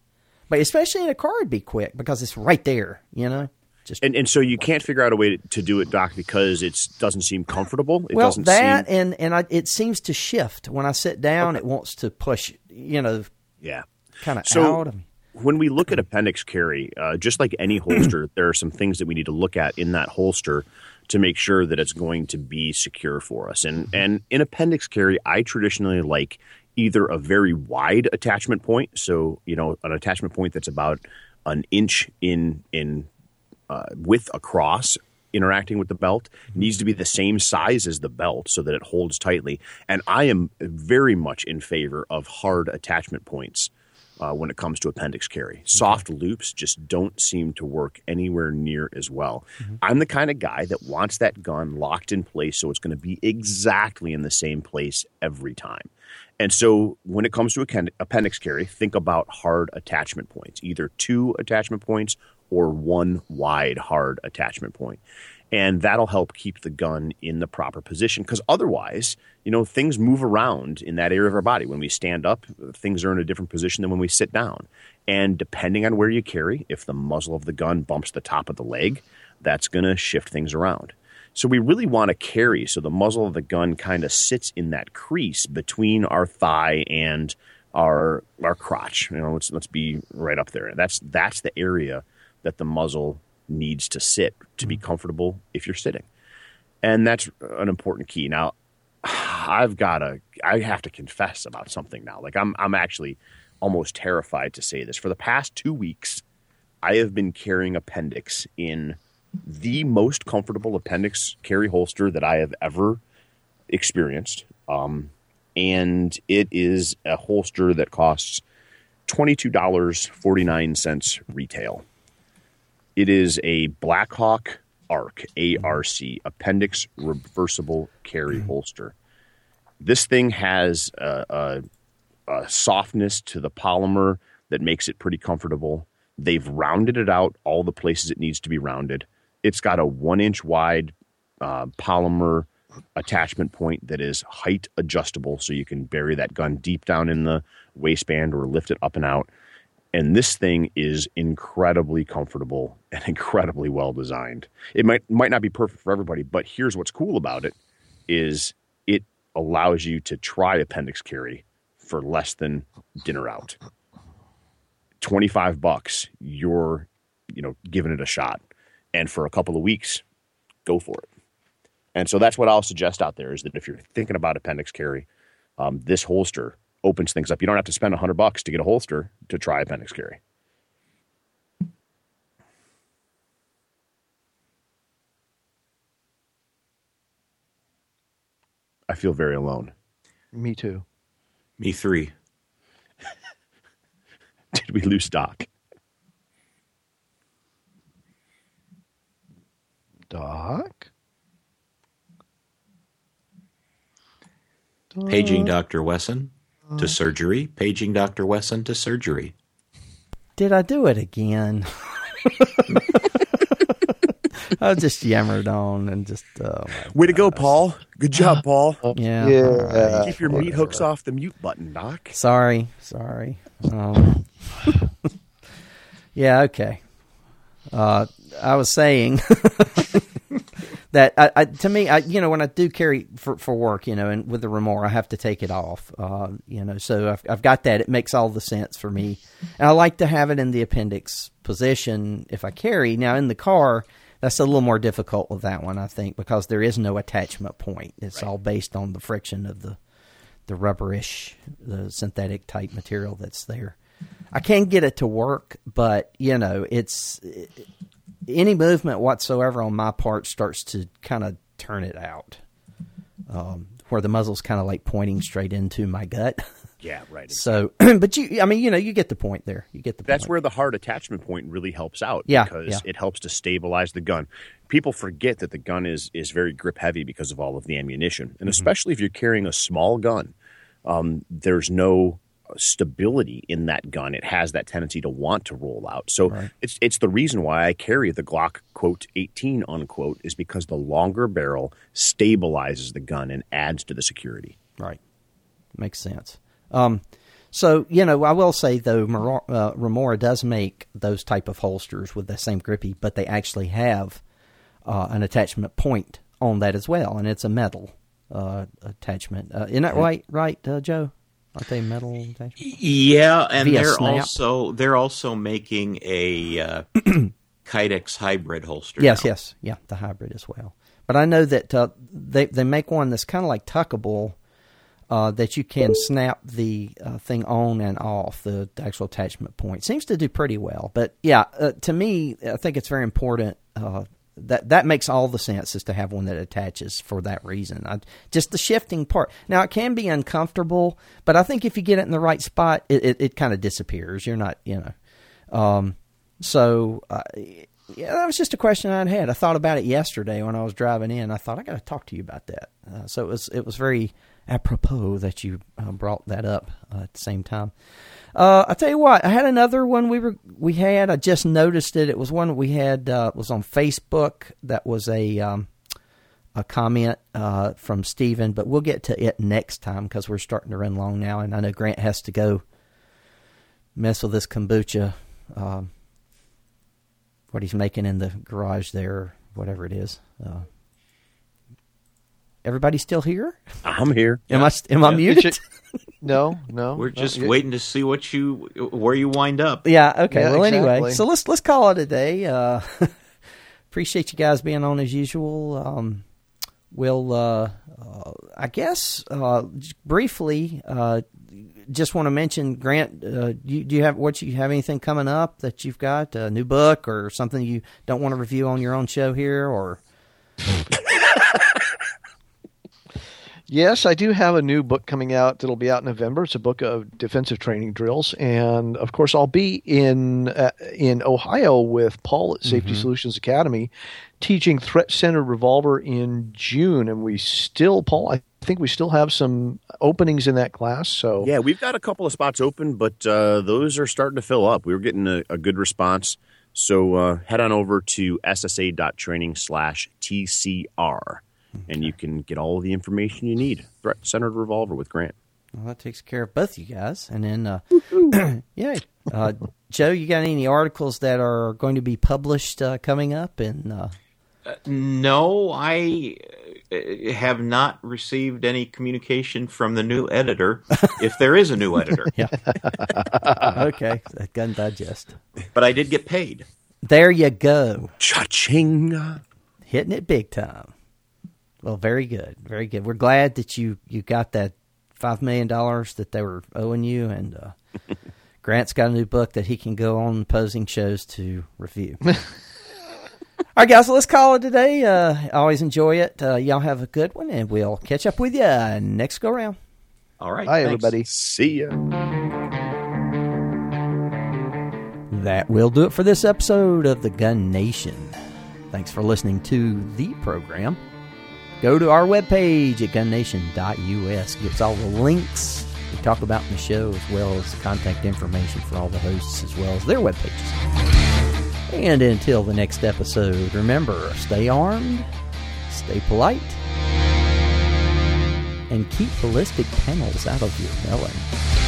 But especially in a car, it'd be quick because it's right there, you know. Just And and so you can't figure out a way to, to do it, Doc, because it doesn't seem comfortable. It well, doesn't that seem and and I, it seems to shift when I sit down. It wants to push, you know, yeah. kind of So out. of me. When we look at appendix carry, uh, just like any holster, there are some things that we need to look at in that holster to make sure that it's going to be secure for us. And and in appendix carry, I traditionally like either a very wide attachment point, so you know an attachment point that's about an inch in in uh, width across interacting with the belt needs to be the same size as the belt so that it holds tightly. And i am very much in favor of hard attachment points uh, when it comes to appendix carry. Soft loops just don't seem to work anywhere near as well. I'm the kind of guy that wants that gun locked in place so it's going to be exactly in the same place every time. And so when it comes to appendix carry, think about hard attachment points, either two attachment points or one wide hard attachment point. And that'll help keep the gun in the proper position because otherwise, you know, things move around in that area of our body. When we stand up, things are in a different position than when we sit down. And depending on where you carry, if the muzzle of the gun bumps the top of the leg, that's going to shift things around. So we really want to carry so the muzzle of the gun kind of sits in that crease between our thigh and our our crotch. You know, let's let's be right up there. That's that's the area that the muzzle needs to sit to be comfortable if you're sitting. And that's an important key. Now, I've got to I have to confess about something now. Like I'm I'm actually almost terrified to say this. For the past 2 weeks, I have been carrying appendix in the most comfortable appendix carry holster that I have ever experienced. Um, and it is a holster that costs $22.49 retail. It is a Blackhawk ARC, ARC, appendix reversible carry holster. This thing has a, a, a softness to the polymer that makes it pretty comfortable. They've rounded it out all the places it needs to be rounded. It's got a one inch wide uh, polymer attachment point that is height adjustable, so you can bury that gun deep down in the waistband or lift it up and out. And this thing is incredibly comfortable and incredibly well designed. It might might not be perfect for everybody, but here's what's cool about it is it allows you to try appendix carry for less than dinner out. 25 bucks, you're, you know, giving it a shot. And for a couple of weeks, go for it. And so that's what I'll suggest out there is that if you're thinking about appendix carry, um, this holster opens things up. You don't have to spend a 100 bucks to get a holster to try appendix carry. I feel very alone. Me too. Me three. Did we lose Doc? Doc? Paging Dr. Wesson to surgery. Paging Dr. Wesson to surgery. Did I do it again? I just yammered on and just. Oh Way to go, Paul. Good job, Paul. yeah. Yeah. all right. Keep your meat hooks off the mute button, Doc. Sorry. Sorry. Um, yeah. Okay. Uh, I was saying that I, I, to me, I, you know, when I do carry for, for work, you know, and with the Remora, I have to take it off, uh, you know, so I've, I've got that. It makes all the sense for me. And I like to have it in the appendix position if I carry. Now, in the car, that's a little more difficult with that one, I think, because there is no attachment point. It's all based on the friction of the, the rubberish, the synthetic type material that's there. I can get it to work, but you know, it's any movement whatsoever on my part starts to kind of turn it out, um, where the muzzle's kind of like pointing straight into my gut. Yeah, right. So, but you, I mean, you know, you get the point there. You get the That's point. where the hard attachment point really helps out. Yeah, because yeah. it helps to stabilize the gun. People forget that the gun is is very grip heavy because of all of the ammunition, Mm-hmm. and especially if you're carrying a small gun, um, there's no stability in that gun. It has that tendency to want to roll out. So it's it's the reason why I carry the Glock quote 18 unquote is because the longer barrel stabilizes the gun and adds to the security. Right. Makes sense. Um, so you know, I will say though, Mara- uh, Remora does make those type of holsters with the same grippy, but they actually have uh, an attachment point on that as well, and it's a metal uh, attachment. Uh, isn't that right? Right, uh, Joe? Aren't they metal? Yeah, and Via they're snap. also they're also making a uh, Kydex hybrid holster. Yes, now. yes, yeah, the hybrid as well. But I know that uh, they they make one that's kind of like tuckable. Uh, that you can snap the uh, thing on and off the actual attachment point seems to do pretty well. But yeah, uh, to me, I think it's very important. That that makes all the sense is to have one that attaches for that reason. I, just the shifting part. Now it can be uncomfortable, but I think if you get it in the right spot, it, it, it kind of disappears. You're not, you know. Um, so uh, yeah, that was just a question I'd had. I thought about it yesterday when I was driving in. I thought I got to talk to you about that. Uh, so it was it was very apropos that you uh, brought that up uh, at the same time. Uh, I tell you what, I had another one we were we had. I just noticed it. It was one we had uh, was on Facebook. That was a um, a comment uh, from Stephen, but we'll get to it next time because we're starting to run long now, and I know Grant has to go mess with this kombucha. Um, what he's making in the garage there, whatever it is. Uh, everybody still here? I'm here. Am I am I muted? should- no, no. We're just you- waiting to see what you where you wind up. yeah. Okay. Yeah, well, anyway, so let's let's call it a day. Uh, appreciate you guys being on as usual. Um, we'll, uh, uh, I guess, uh, briefly, uh, just want to mention Grant. Uh, you, do you have what you have anything coming up that you've got a new book or something you don't want to review on your own show here or? Yes, I do have a new book coming out that'll be out in November. It's a book of defensive training drills, and of course, I'll be in uh, in Ohio with Paul at Safety Solutions Academy, teaching threat centered revolver in June. And we still, Paul, I think we still have some openings in that class. So Yeah, we've got a couple of spots open, but uh, those are starting to fill up. We were getting a, a good response. So uh, head on over to ssa.training slash TCR, and you can get all of the information you need. Threat Centered Revolver with Grant. Well, that takes care of both you guys. And then, uh, yeah, uh, Joe, you got any articles that are going to be published uh, coming up? And uh, No, I uh, have not received any communication from the new editor, if there is a new editor. yeah, okay, Gun Digest. But I did get paid. There you go, Cha-ching. hitting it big time. Well, very good, very good. We're glad that you you got that five million dollars that they were owing you, and uh, Grant's got a new book that he can go on opposing shows to review. All right, guys, let's call it today. Uh, always enjoy it. Uh, y'all have a good one, and we'll catch up with you next go round. All right. Hi, thanks. everybody. See ya. That will do it for this episode of The Gun Nation. Thanks for listening to the program. Go to our webpage at gunnation.us. Gets all the links we talk about in the show, as well as contact information for all the hosts, as well as their webpages. And until the next episode, remember stay armed, stay polite, and keep ballistic panels out of your melon.